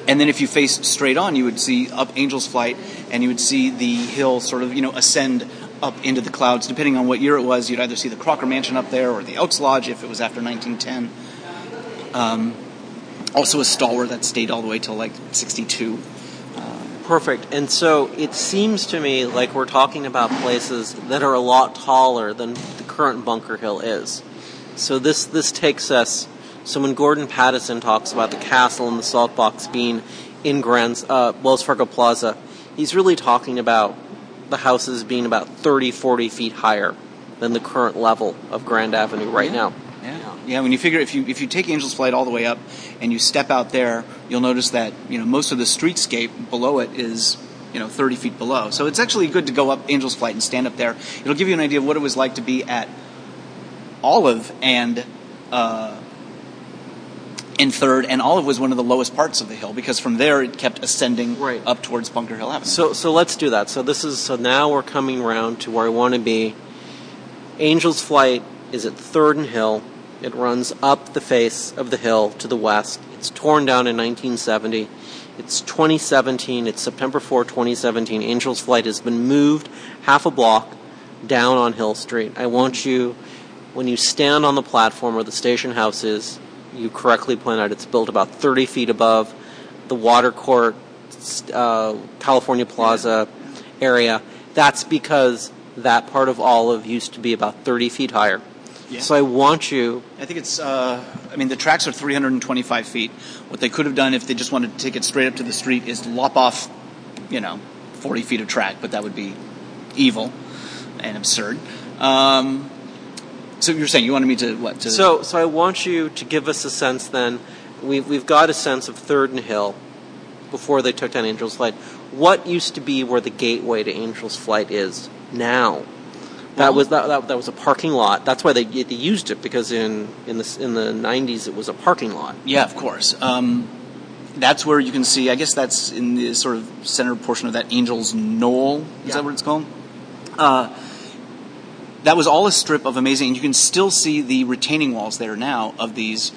and then if you faced straight on, you would see up Angel's Flight, and you would see the hill sort of, you know, ascend up into the clouds. Depending on what year it was, you'd either see the Crocker Mansion up there or the Elks Lodge if it was after 1910. Um, also a stalwart that stayed all the way till like 62. Perfect. And so it seems to me like we're talking about places that are a lot taller than the current Bunker Hill is. So this this takes us. So when Gordon Pattison talks about the castle and the salt box being in Grand uh, Wells Fargo Plaza, he's really talking about the houses being about 30, 40 feet higher than the current level of Grand Avenue right now. Yeah. When you figure if you if you take Angel's Flight all the way up and you step out there, you'll notice that, you know, most of the streetscape below it is, you know, 30 feet below. So it's actually good to go up Angel's Flight and stand up there. It'll give you an idea of what it was like to be at Olive and uh, in Third, and Olive was one of the lowest parts of the hill because from there it kept ascending Right. up towards Bunker Hill Avenue. So so let's do that. So this is so now we're coming around to where I want to be. Angel's Flight is at Third and Hill. It runs up the face of the hill to the west. It's torn down in 1970. It's 2017. It's September 4, 2017. Angel's Flight has been moved half a block down on Hill Street. I want you, when you stand on the platform where the station house is, you correctly point out it's built about 30 feet above the water court, uh, California Plaza area. That's because that part of Olive used to be about 30 feet higher. Yeah. So I want you I think it's, uh, I mean, the tracks are 325 feet. What they could have done if they just wanted to take it straight up to the street is lop off, you know, 40 feet of track, but that would be evil and absurd. Um, so you're saying you wanted me to what? To, So, so I want you to give us a sense. Then, we've we've got a sense of Third and Hill before they took down Angel's Flight. What used to be where the gateway to Angel's Flight is now? That was that, that, that was a parking lot. That's why they, they used it because in in the in the '90s it was a parking lot. Yeah, of course. Um, that's where you can see. I guess that's in the sort of center portion of that Angel's Knoll. Is Yeah. that what it's called? Uh, that was all a strip of amazing, and you can still see the retaining walls there now of these,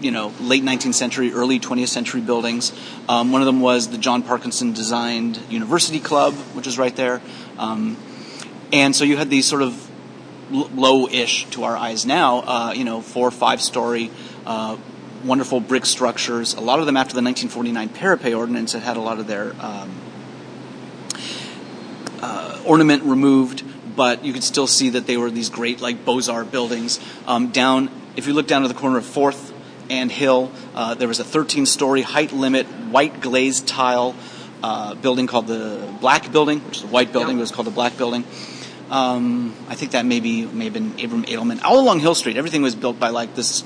you know, late 19th century, early 20th century buildings. Um, one of them was the John Parkinson designed University Club, which is right there. Um, and so you had these sort of low-ish to our eyes now. Uh, you know, four or five-story, uh, wonderful brick structures. A lot of them after the 1949 Parapet Ordinance had had a lot of their um, uh, ornament removed, but you could still see that they were these great like Beaux-Arts buildings. Um, down, if you look down to the corner of Fourth and Hill, uh, there was a 13-story height limit white glazed tile uh, building called the Black Building, which is a white building, Yeah. it was called the Black Building. Um, I think that maybe may have been Abram Edelman. All along Hill Street, everything was built by like this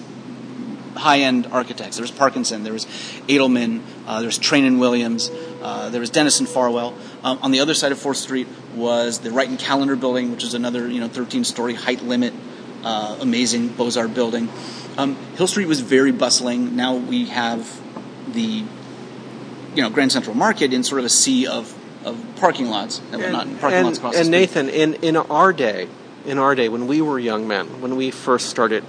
high-end architects. There was Parkinson, there was Edelman, uh, there was Train and Williams, uh, there was Dennis and Farwell. Um, on the other side of Fourth Street was the Wright and Callender Building, which is another you know 13-story height limit, uh, amazing Beaux-Arts building. Um, Hill Street was very bustling. Now we have the you know Grand Central Market in sort of a sea of, of parking lots and whatnot. parking and, lots across the and. Nathan, in, in our day, in our day, when we were young men, when we first started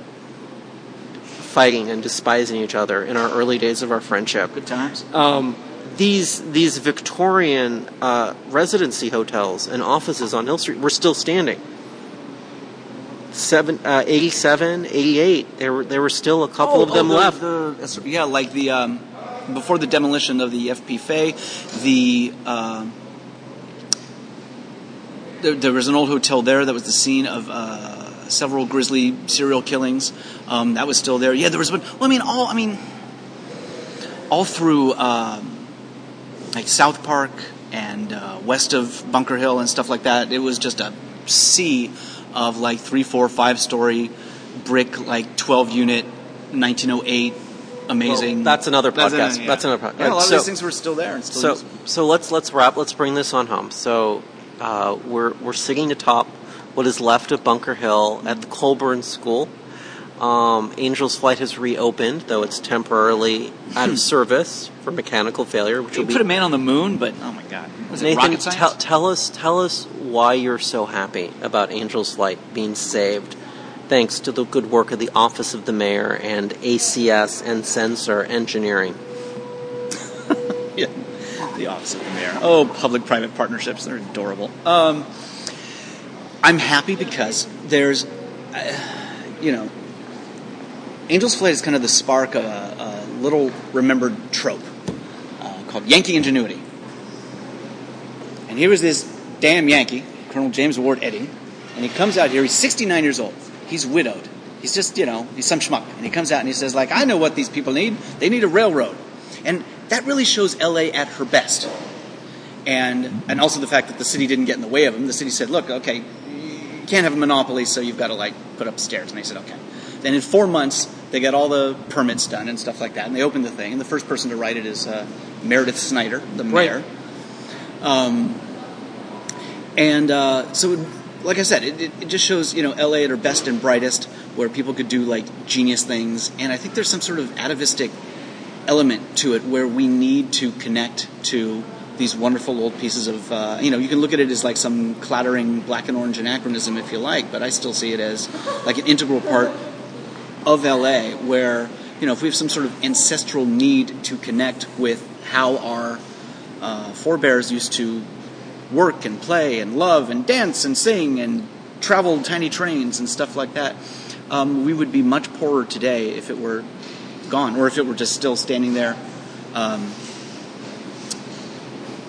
fighting and despising each other in our early days of our friendship, Good times. um, these these Victorian uh, residency hotels and offices on Hill Street were still standing. Seven, uh, 87, 88, there were there were still a couple of them Oh, the- left. the- yeah, like the um, before the demolition of the FP Fay, the um there, there was an old hotel there that was the scene of uh, several grisly serial killings. Um, that was still there. Yeah, there was. Well, I mean, all I mean, all through um, like South Park and uh, west of Bunker Hill and stuff like that. It was just a sea of like three, four, five story brick, like twelve unit, nineteen oh eight. Amazing. Well, that's another That's podcast. an- yeah. That's another podcast. Yeah, a lot So- of these things were still there and still So used. so let's let's wrap. Let's bring this on home. So uh, we're we're sitting atop what is left of Bunker Hill at the Colburn School. Um, Angel's Flight has reopened, though it's temporarily out of (laughs) service for mechanical failure, which They will be. put a man on the moon, but oh my god, was Nathan, tell, tell us tell us why you're so happy about Angel's Flight being saved, thanks to the good work of the Office of the Mayor and ACS and Sener Engineering. The office of the mayor. Oh, public-private partnerships, they're adorable. Um, I'm happy because there's, uh, you know, Angel's Flight is kind of the spark of a, a little remembered trope uh, called Yankee ingenuity. And here was this damn Yankee, Colonel James Ward Eddy, and he comes out here. He's 69 years old. He's widowed. He's just, you know, he's some schmuck. And he comes out and he says, like, I know what these people need. They need a railroad. And that really shows LA at her best. And and also the fact that the city didn't get in the way of them. The city said, look, okay, you can't have a monopoly, so you've got to like put up stairs. And they said, okay. Then in four months, they got all the permits done and stuff like that, and they opened the thing. And the first person to write it is uh, Meredith Snyder, the mayor. Right. Um, and uh, so, it, like I said, it, it, it just shows you know LA at her best and brightest, where people could do like genius things. And I think there's some sort of atavistic element to it where we need to connect to these wonderful old pieces of uh, you know you can look at it as like some clattering black and orange anachronism if you like but i still see it as like an integral part of la where you know if we have some sort of ancestral need to connect with how our uh, forebears used to work and play and love and dance and sing and travel tiny trains and stuff like that um, we would be much poorer today if it were gone or if it were just still standing there um,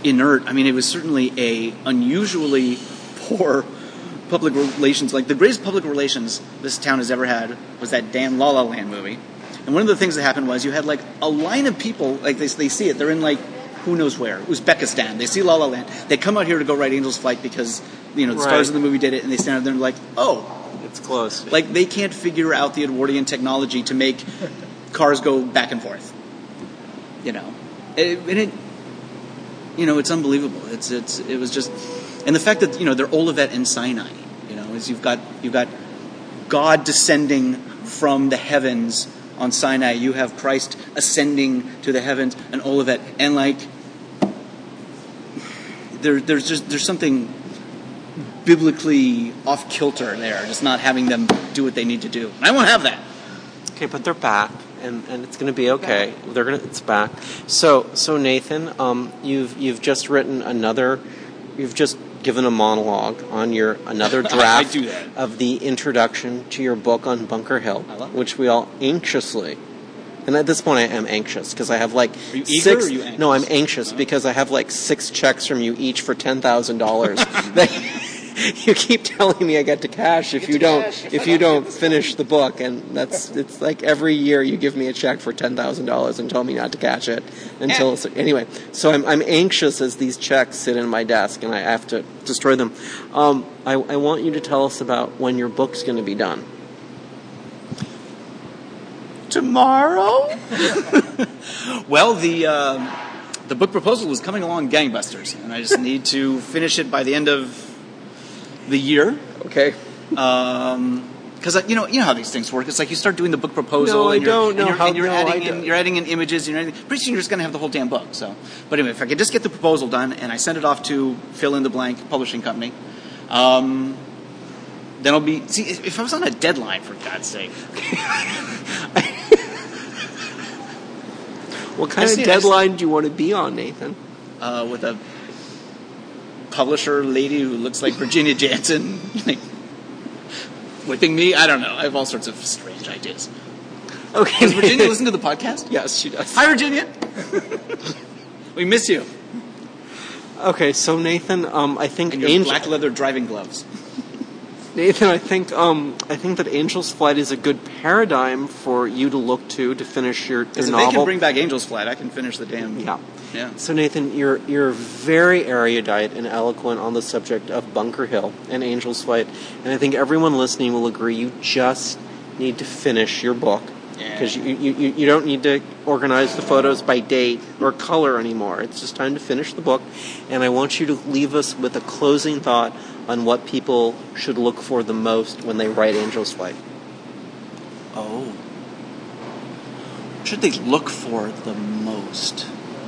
inert. I mean, it was certainly a unusually poor public relations. Like the greatest public relations this town has ever had was that damn La La Land movie. And one of the things that happened was you had like a line of people, like they, they see it, they're in like who knows where, Uzbekistan. They see La La Land. They come out here to go ride Angel's Flight because you know the stars Right. of the movie did it, and they stand out there and like, oh, It's close. like they can't figure out the Edwardian technology to make cars go back and forth. You know, it, and it, you know, it's unbelievable. It's it's it was just, and the fact that you know they're Olivet and Sinai. You know, is you've got you've got God descending from the heavens on Sinai. You have Christ ascending to the heavens and Olivet, and like there there's just there's something biblically off kilter there, just not having them do what they need to do. And I won't have that. Okay, but they're back, and, and it's going to be okay. They're going to it's back. So so Nathan, um, you've you've just written another you've just given a monologue on your another (laughs) draft of the introduction to your book on Bunker Hill, I love it. which we all anxiously. And at this point, I am anxious because I have like Are you eager six. or are you? No, I'm anxious because I have like six checks from you each for ten thousand dollars. (laughs) (laughs) That (laughs) you keep telling me I get to cash if you don't if you don't finish the book, and (laughs) that's it's like every year you give me a check for ten thousand dollars and tell me not to cash it until it's, anyway. So I'm I'm anxious as these checks sit in my desk and I have to destroy them. Um, I, I want you to tell us about when your book's going to be done. tomorrow. (laughs) well, the um the book proposal is coming along gangbusters, and I just need to finish it by the end of the year. Okay. Because you know, you know how these things work. It's like you start doing the book proposal, No, and you're, don't and you're, and you're no, adding in, you're adding in images, and you're adding, pretty soon you're just going to have the whole damn book. So, but anyway, if I could just get the proposal done and I send it off to fill in the blank publishing company, um, then I'll be. See, if I was on a deadline, for God's sake, (laughs) What kind I of see- I see. deadline do you want to be on, Nathan? uh, with a publisher lady who looks like Virginia Jansen, (laughs) like whipping me. I don't know. I have all sorts of strange ideas. Okay. Does Virginia listen to the podcast? (laughs) yes, she does. Hi, Virginia. (laughs) we miss you. Okay, so Nathan, um, I think And your Angel, black leather driving gloves. Nathan, I think, um, I think that Angel's Flight is a good paradigm for you to look to to finish your, your if novel. they can bring back Angel's Flight, I can finish the damn. yeah. Yeah. So Nathan, you're you're very erudite and eloquent on the subject of Bunker Hill and Angel's Flight, and I think everyone listening will agree you just need to finish your book because Yeah. you, you you don't need to organize the photos by date or color anymore. It's just time to finish the book, and I want you to leave us with a closing thought on what people should look for the most when they write Angel's Flight. Oh. What should they look for the most?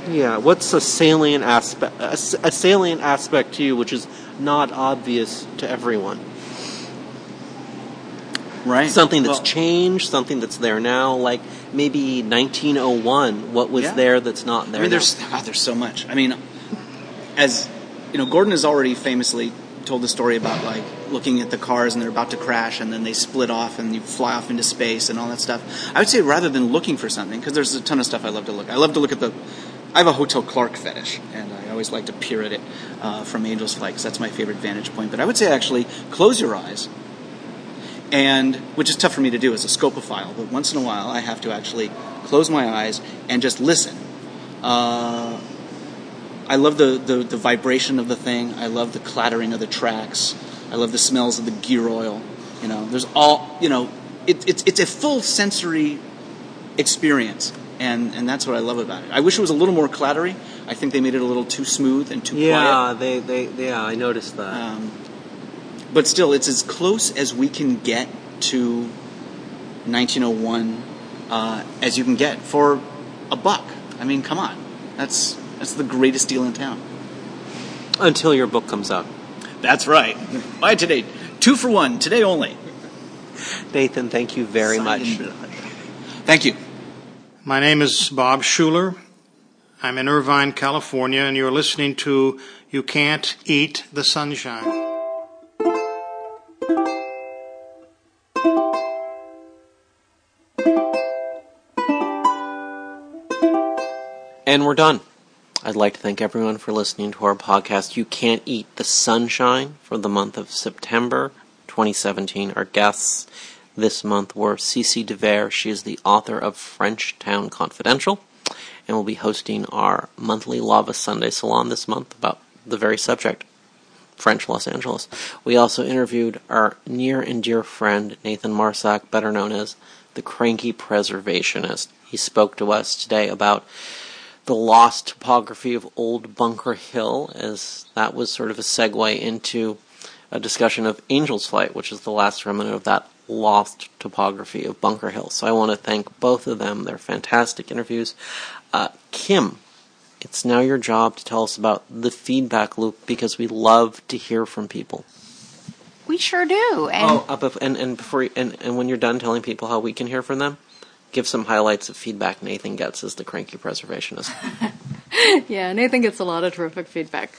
Yeah, what's a salient aspect a, a salient aspect to you which is not obvious to everyone? Right. something that's Well, changed, something that's there now, like maybe 1901. What was Yeah. there that's not there? I mean, now? there's (laughs) God, there's so much. I mean, as you know, Gordon is already famously told the story about like looking at the cars and they're about to crash and then they split off and you fly off into space and all that stuff. I would say rather than looking for something, because there's a ton of stuff I love to look. I love to look at the. I have a Hotel Clark fetish, and I always like to peer at it uh, from Angel's Flight because that's my favorite vantage point. But I would say actually close your eyes and which is tough for me to do as a scopophile, but once in a while I have to actually close my eyes and just listen. Uh, I love the, the, the vibration of the thing. I love the clattering of the tracks. I love the smells of the gear oil. You know, there's all you know. It, it's it's a full sensory experience, and and that's what I love about it. I wish it was a little more clattery. I think they made it a little too smooth and too quiet. yeah, they, they, yeah, I noticed that. Um, but still, it's as close as we can get to 1901 uh, as you can get for a buck. I mean, come on, that's that's the greatest deal in town. Until your book comes out, That's right. Buy today, two for one, today only. Nathan. Thank you very much. Thank you. My name is Bob Schuler. I'm in Irvine, California, and you're listening to You Can't Eat the Sunshine. And we're done. I'd like to thank everyone for listening to our podcast. You can't eat the sunshine for the month of September 2017. Our guests this month were Cece DeVere. She is the author of French Town Confidential and will be hosting our monthly Lava Sunday Salon this month about the very subject. French Los Angeles. We also interviewed our near and dear friend Nathan Marsak, better known as the Cranky Preservationist. He spoke to us today about the lost topography of Old Bunker Hill, as that was sort of a segue into a discussion of Angel's Flight, which is the last remnant of that lost topography of Bunker Hill. So I want to thank both of them. They're fantastic interviews. Uh, Kim, it's now your job to tell us about the feedback loop because we love to hear from people. We sure do. And Oh, uh, and and before you, and and when you're done telling people how we can hear from them, give some highlights of feedback Nathan gets as the cranky preservationist. (laughs) (laughs) yeah, Nathan gets a lot of terrific feedback.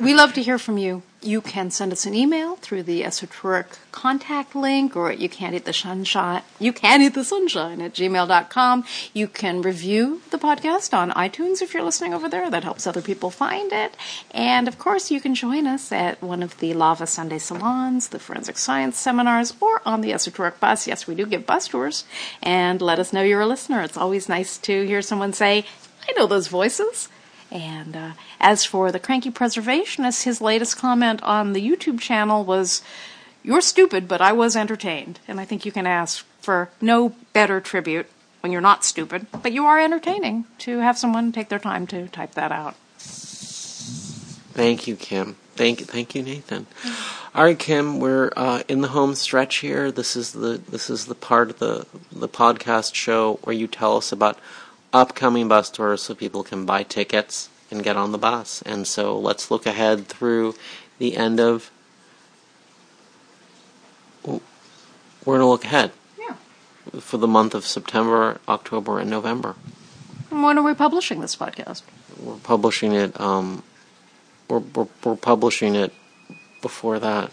We love to hear from you. You can send us an email through the Esotouric contact link or you can eat the sunshine. You can eat the sunshine at gmail.com. You can review the podcast on iTunes if you're listening over there. That helps other people find it. And of course, you can join us at one of the Lava Sunday salons, the forensic science seminars, or on the Esotouric bus. Yes, we do give bus tours. And let us know you're a listener. It's always nice to hear someone say, I know those voices. And uh, as for the cranky preservationist, his latest comment on the YouTube channel was, "You're stupid, but I was entertained." And I think you can ask for no better tribute when you're not stupid, but you are entertaining to have someone take their time to type that out. Thank you, Kim. Thank thank you, Nathan. All right, Kim, we're uh, in the home stretch here. This is the this is the part of the the podcast show where you tell us about upcoming bus tours so people can buy tickets and get on the bus. And so let's look ahead through the end of. We're going to look ahead. Yeah. For the month of September, October, and November. And when are we publishing this podcast? We're publishing it. Um, we're, we're we're publishing it before that.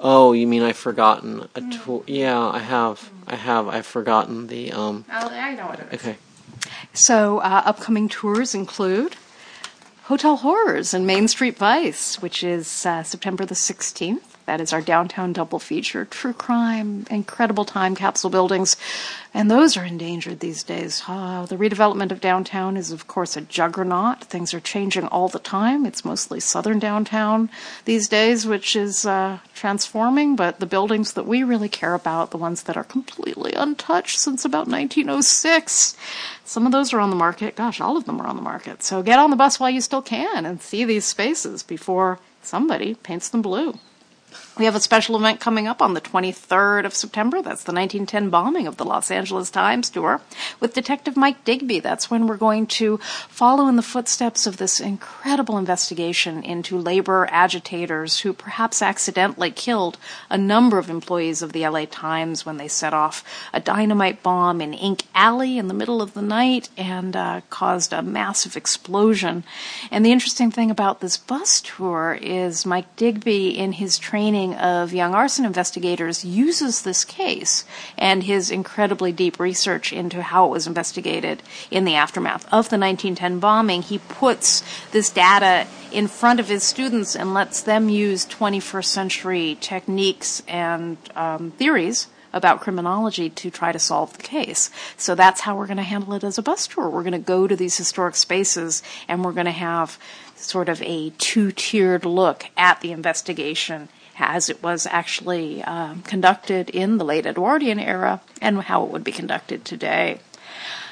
Oh, you mean I've forgotten a tour? Yeah, I have. I have. I've forgotten the. Um, I know what it is. okay. So, uh, upcoming tours include Hotel Horrors and Main Street Vice, which is uh, September the 16th. That is our downtown double feature. True crime, incredible time capsule buildings, and those are endangered these days. Uh, the redevelopment of downtown is, of course, a juggernaut. Things are changing all the time. It's mostly southern downtown these days, which is uh, transforming, but the buildings that we really care about, the ones that are completely untouched since about 1906, some of those are on the market. Gosh, all of them are on the market. So get on the bus while you still can and see these spaces before somebody paints them blue. We have a special event coming up on the 23rd of September. That's the 1910 bombing of the Los Angeles Times tour with Detective Mike Digby. That's when we're going to follow in the footsteps of this incredible investigation into labor agitators who perhaps accidentally killed a number of employees of the LA Times when they set off a dynamite bomb in Ink Alley in the middle of the night and uh, caused a massive explosion. And the interesting thing about this bus tour is Mike Digby, in his training of young arson investigators, uses this case and his incredibly deep research into how it was investigated in the aftermath of the 1910 bombing. He puts this data in front of his students and lets them use 21st century techniques and um, theories about criminology to try to solve the case. So that's how we're going to handle it as a bus tour. We're going to go to these historic spaces and we're going to have sort of a two tiered look at the investigation as it was actually um, conducted in the late Edwardian era and how it would be conducted today.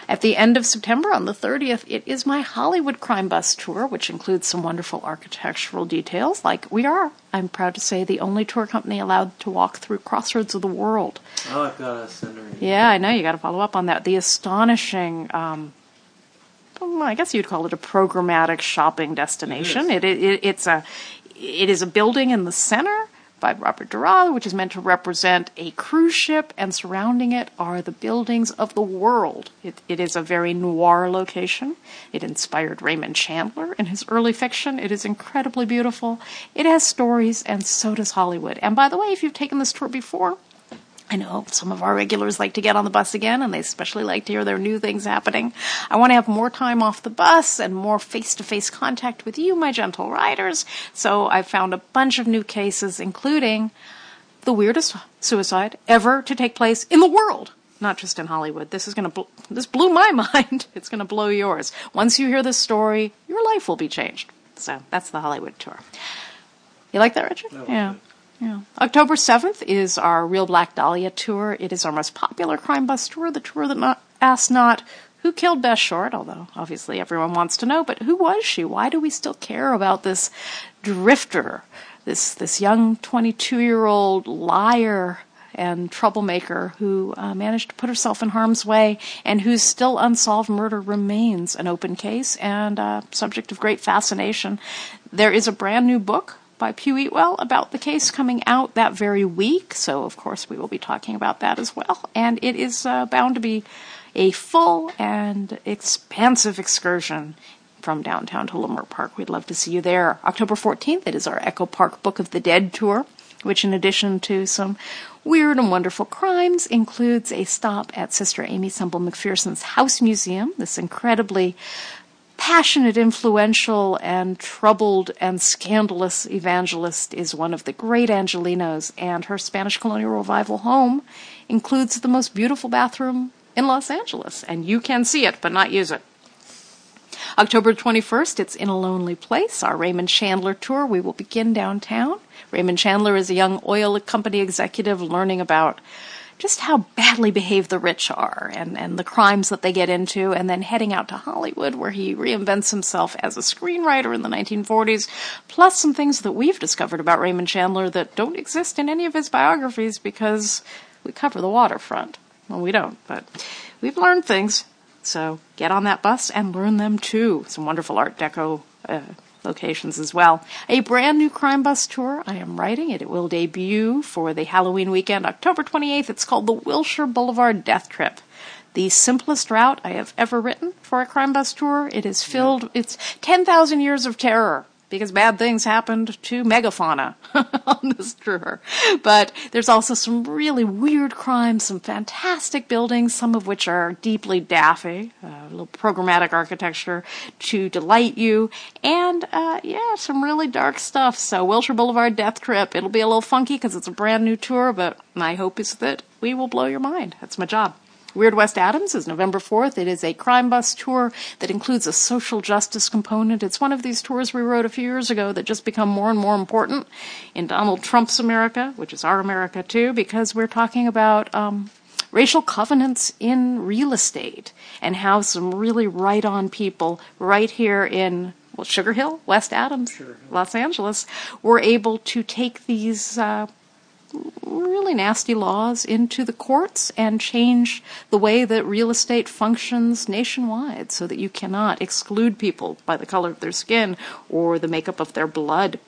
At the end of September, on the 30th, it is my Hollywood Crime Bus tour, which includes some wonderful architectural details, like we are, I'm proud to say, the only tour company allowed to walk through Crossroads of the World. Oh, I've got a sender. Yeah, I know, you got to follow up on that. The astonishing, um, well, I guess you'd call it a programmatic shopping destination. It, it, it's a, it is a building in the center by Robert Derrah, which is meant to represent a cruise ship, and surrounding it are the buildings of the world. It, it is a very noir location. It inspired Raymond Chandler in his early fiction. It is incredibly beautiful. It has stories, and so does Hollywood. And by the way, if you've taken this tour before, I know some of our regulars like to get on the bus again, and they especially like to hear their new things happening. I want to have more time off the bus and more face to face contact with you, my gentle riders. So I found a bunch of new cases, including the weirdest suicide ever to take place in the world. Not just in Hollywood. This is going to, bl- this blew my (laughs) mind. It's going to blow yours. Once you hear this story, your life will be changed. So that's the Hollywood tour. You like that, Richard? yeah. Yeah. October 7th is our Real Black Dahlia tour. It is our most popular crime bus tour, the tour that not, asks not who killed Bess Short, although obviously everyone wants to know, but who was she? Why do we still care about this drifter, this, this young 22 year old liar and troublemaker who uh, managed to put herself in harm's way and whose still unsolved murder remains an open case and a subject of great fascination? There is a brand new book by Piu Eatwell about the case coming out that very week. So, of course, we will be talking about that as well. And it is uh, bound to be a full and expansive excursion from downtown to Leimert Park. We'd love to see you there. October 14th, it is our Echo Park Book of the Dead tour, which, in addition to some weird and wonderful crimes, includes a stop at Sister Aimee Semple McPherson's House Museum, this incredibly passionate, influential, and troubled and scandalous evangelist is one of the great Angelinos, and her Spanish colonial revival home includes the most beautiful bathroom in Los Angeles, and you can see it but not use it. October 21st, it's In a Lonely Place, our Raymond Chandler tour. We will begin downtown. Raymond Chandler is a young oil company executive learning about just how badly behaved the rich are and, and the crimes that they get into, and then heading out to Hollywood where he reinvents himself as a screenwriter in the 1940s, plus some things that we've discovered about Raymond Chandler that don't exist in any of his biographies because we cover the waterfront. Well, we don't, but we've learned things. So get on that bus and learn them too. Some wonderful Art Deco uh, locations as well. A brand new crime bus tour. I am writing it. It will debut for the Halloween weekend, October 28th. It's called the Wilshire Boulevard Death Trip. The simplest route I have ever written for a crime bus tour. It is filled, it's 10,000 years of terror because bad things happened to megafauna (laughs) on this tour. But there's also some really weird crimes, some fantastic buildings, some of which are deeply daffy, a little programmatic architecture to delight you, and uh, yeah, some really dark stuff. So Wilshire Boulevard Death Trip, it'll be a little funky because it's a brand new tour, but my hope is that we will blow your mind. That's my job. Weird West Adams is November 4th. It is a crime bus tour that includes a social justice component. It's one of these tours we wrote a few years ago that just become more and more important in Donald Trump's America, which is our America too, because we're talking about um, racial covenants in real estate and how some really right on people right here in well, Sugar Hill, West Adams, Los Angeles, were able to take these uh, really nasty laws into the courts and change the way that real estate functions nationwide so that you cannot exclude people by the color of their skin or the makeup of their blood.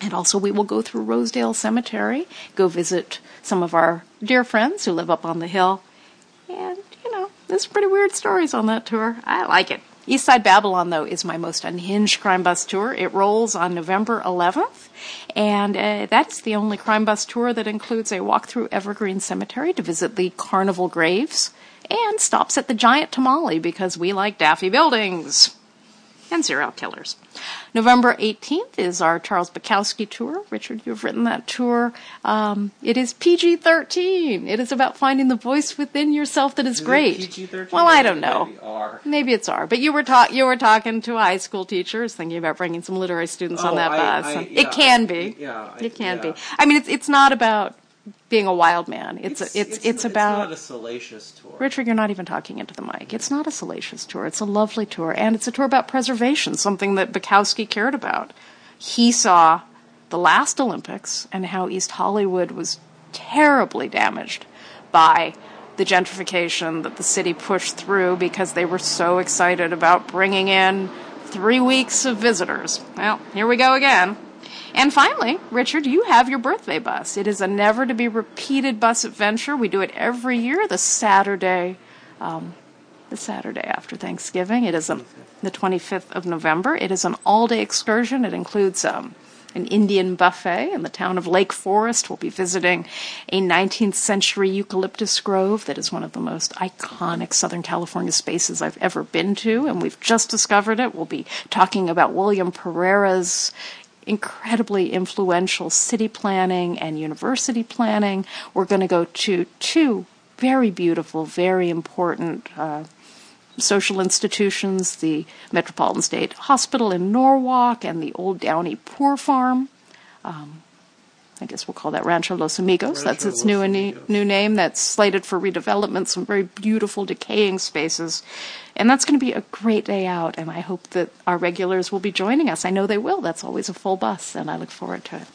And also, we will go through Rosedale Cemetery, go visit some of our dear friends who live up on the hill. And, you know, there's pretty weird stories on that tour. I like it. East Side Babylon, though, is my most unhinged crime bus tour. It rolls on November 11th, and uh, that's the only crime bus tour that includes a walk through Evergreen Cemetery to visit the carnival graves and stops at the Giant Tamale because we like daffy buildings and serial killers. November 18th is our Charles Bukowski tour. Richard, you've written that tour. Um, it is PG 13. It is about finding the voice within yourself that is, Is great. PG-13? Well, I don't know. maybe R? Maybe it's R. But you were ta- you were talking to high school teachers, thinking about bringing some literary students on Oh, that I- bus. I- yeah, it can I- be. yeah, it can yeah. be. I mean, it's it's not about being a wild man. It's it's it's, it's about not a salacious tour. Richard, you're not even talking into the mic. It's not a salacious tour. It's a lovely tour, and it's a tour about preservation, something that Bukowski cared about. He saw the last Olympics and how East Hollywood was terribly damaged by the gentrification that the city pushed through because they were so excited about bringing in three weeks of visitors. Well, here we go again. And finally, Richard, you have your birthday bus. It is a never to be repeated bus adventure. We do it every year, the Saturday, um, the Saturday after Thanksgiving. It is a, the 25th of November. It is an all-day excursion. It includes um, an Indian buffet in the town of Lake Forest. We'll be visiting a 19th century eucalyptus grove that is one of the most iconic Southern California spaces I've ever been to, and we've just discovered it. We'll be talking about William Pereira's incredibly influential city planning and university planning. We're going to go to two very beautiful, very important uh, social institutions the Metropolitan State Hospital in Norwalk and the Old Downey Poor Farm. Um, I guess we'll call that Rancho Los Amigos. That's its Los new, Amigos. new name. That's slated for redevelopment, some very beautiful decaying spaces. And that's going to be a great day out, and I hope that our regulars will be joining us. I know they will. That's always a full bus, and I look forward to it.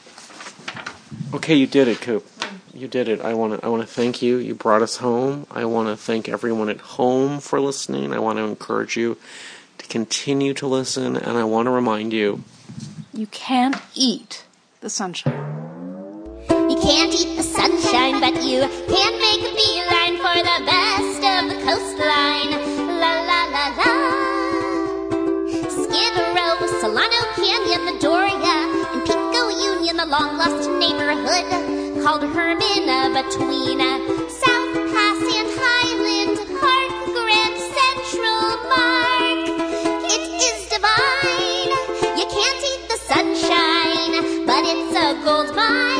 Okay, you did it, Coop. You did it. I want to. I want to thank you. You brought us home. I want to thank everyone at home for listening. I want to encourage you to continue to listen, and I want to remind you. You can't eat the sunshine. You can't eat the sunshine, but you can make a beeline for the best of the coastline. La la la la. Skid Row, Solano Canyon, the Doria, and Pico Union, the long lost neighborhood called Hermina between South Pass and Highland Park, Grand Central Mark. It is divine. You can't eat the sunshine, but it's a gold mine.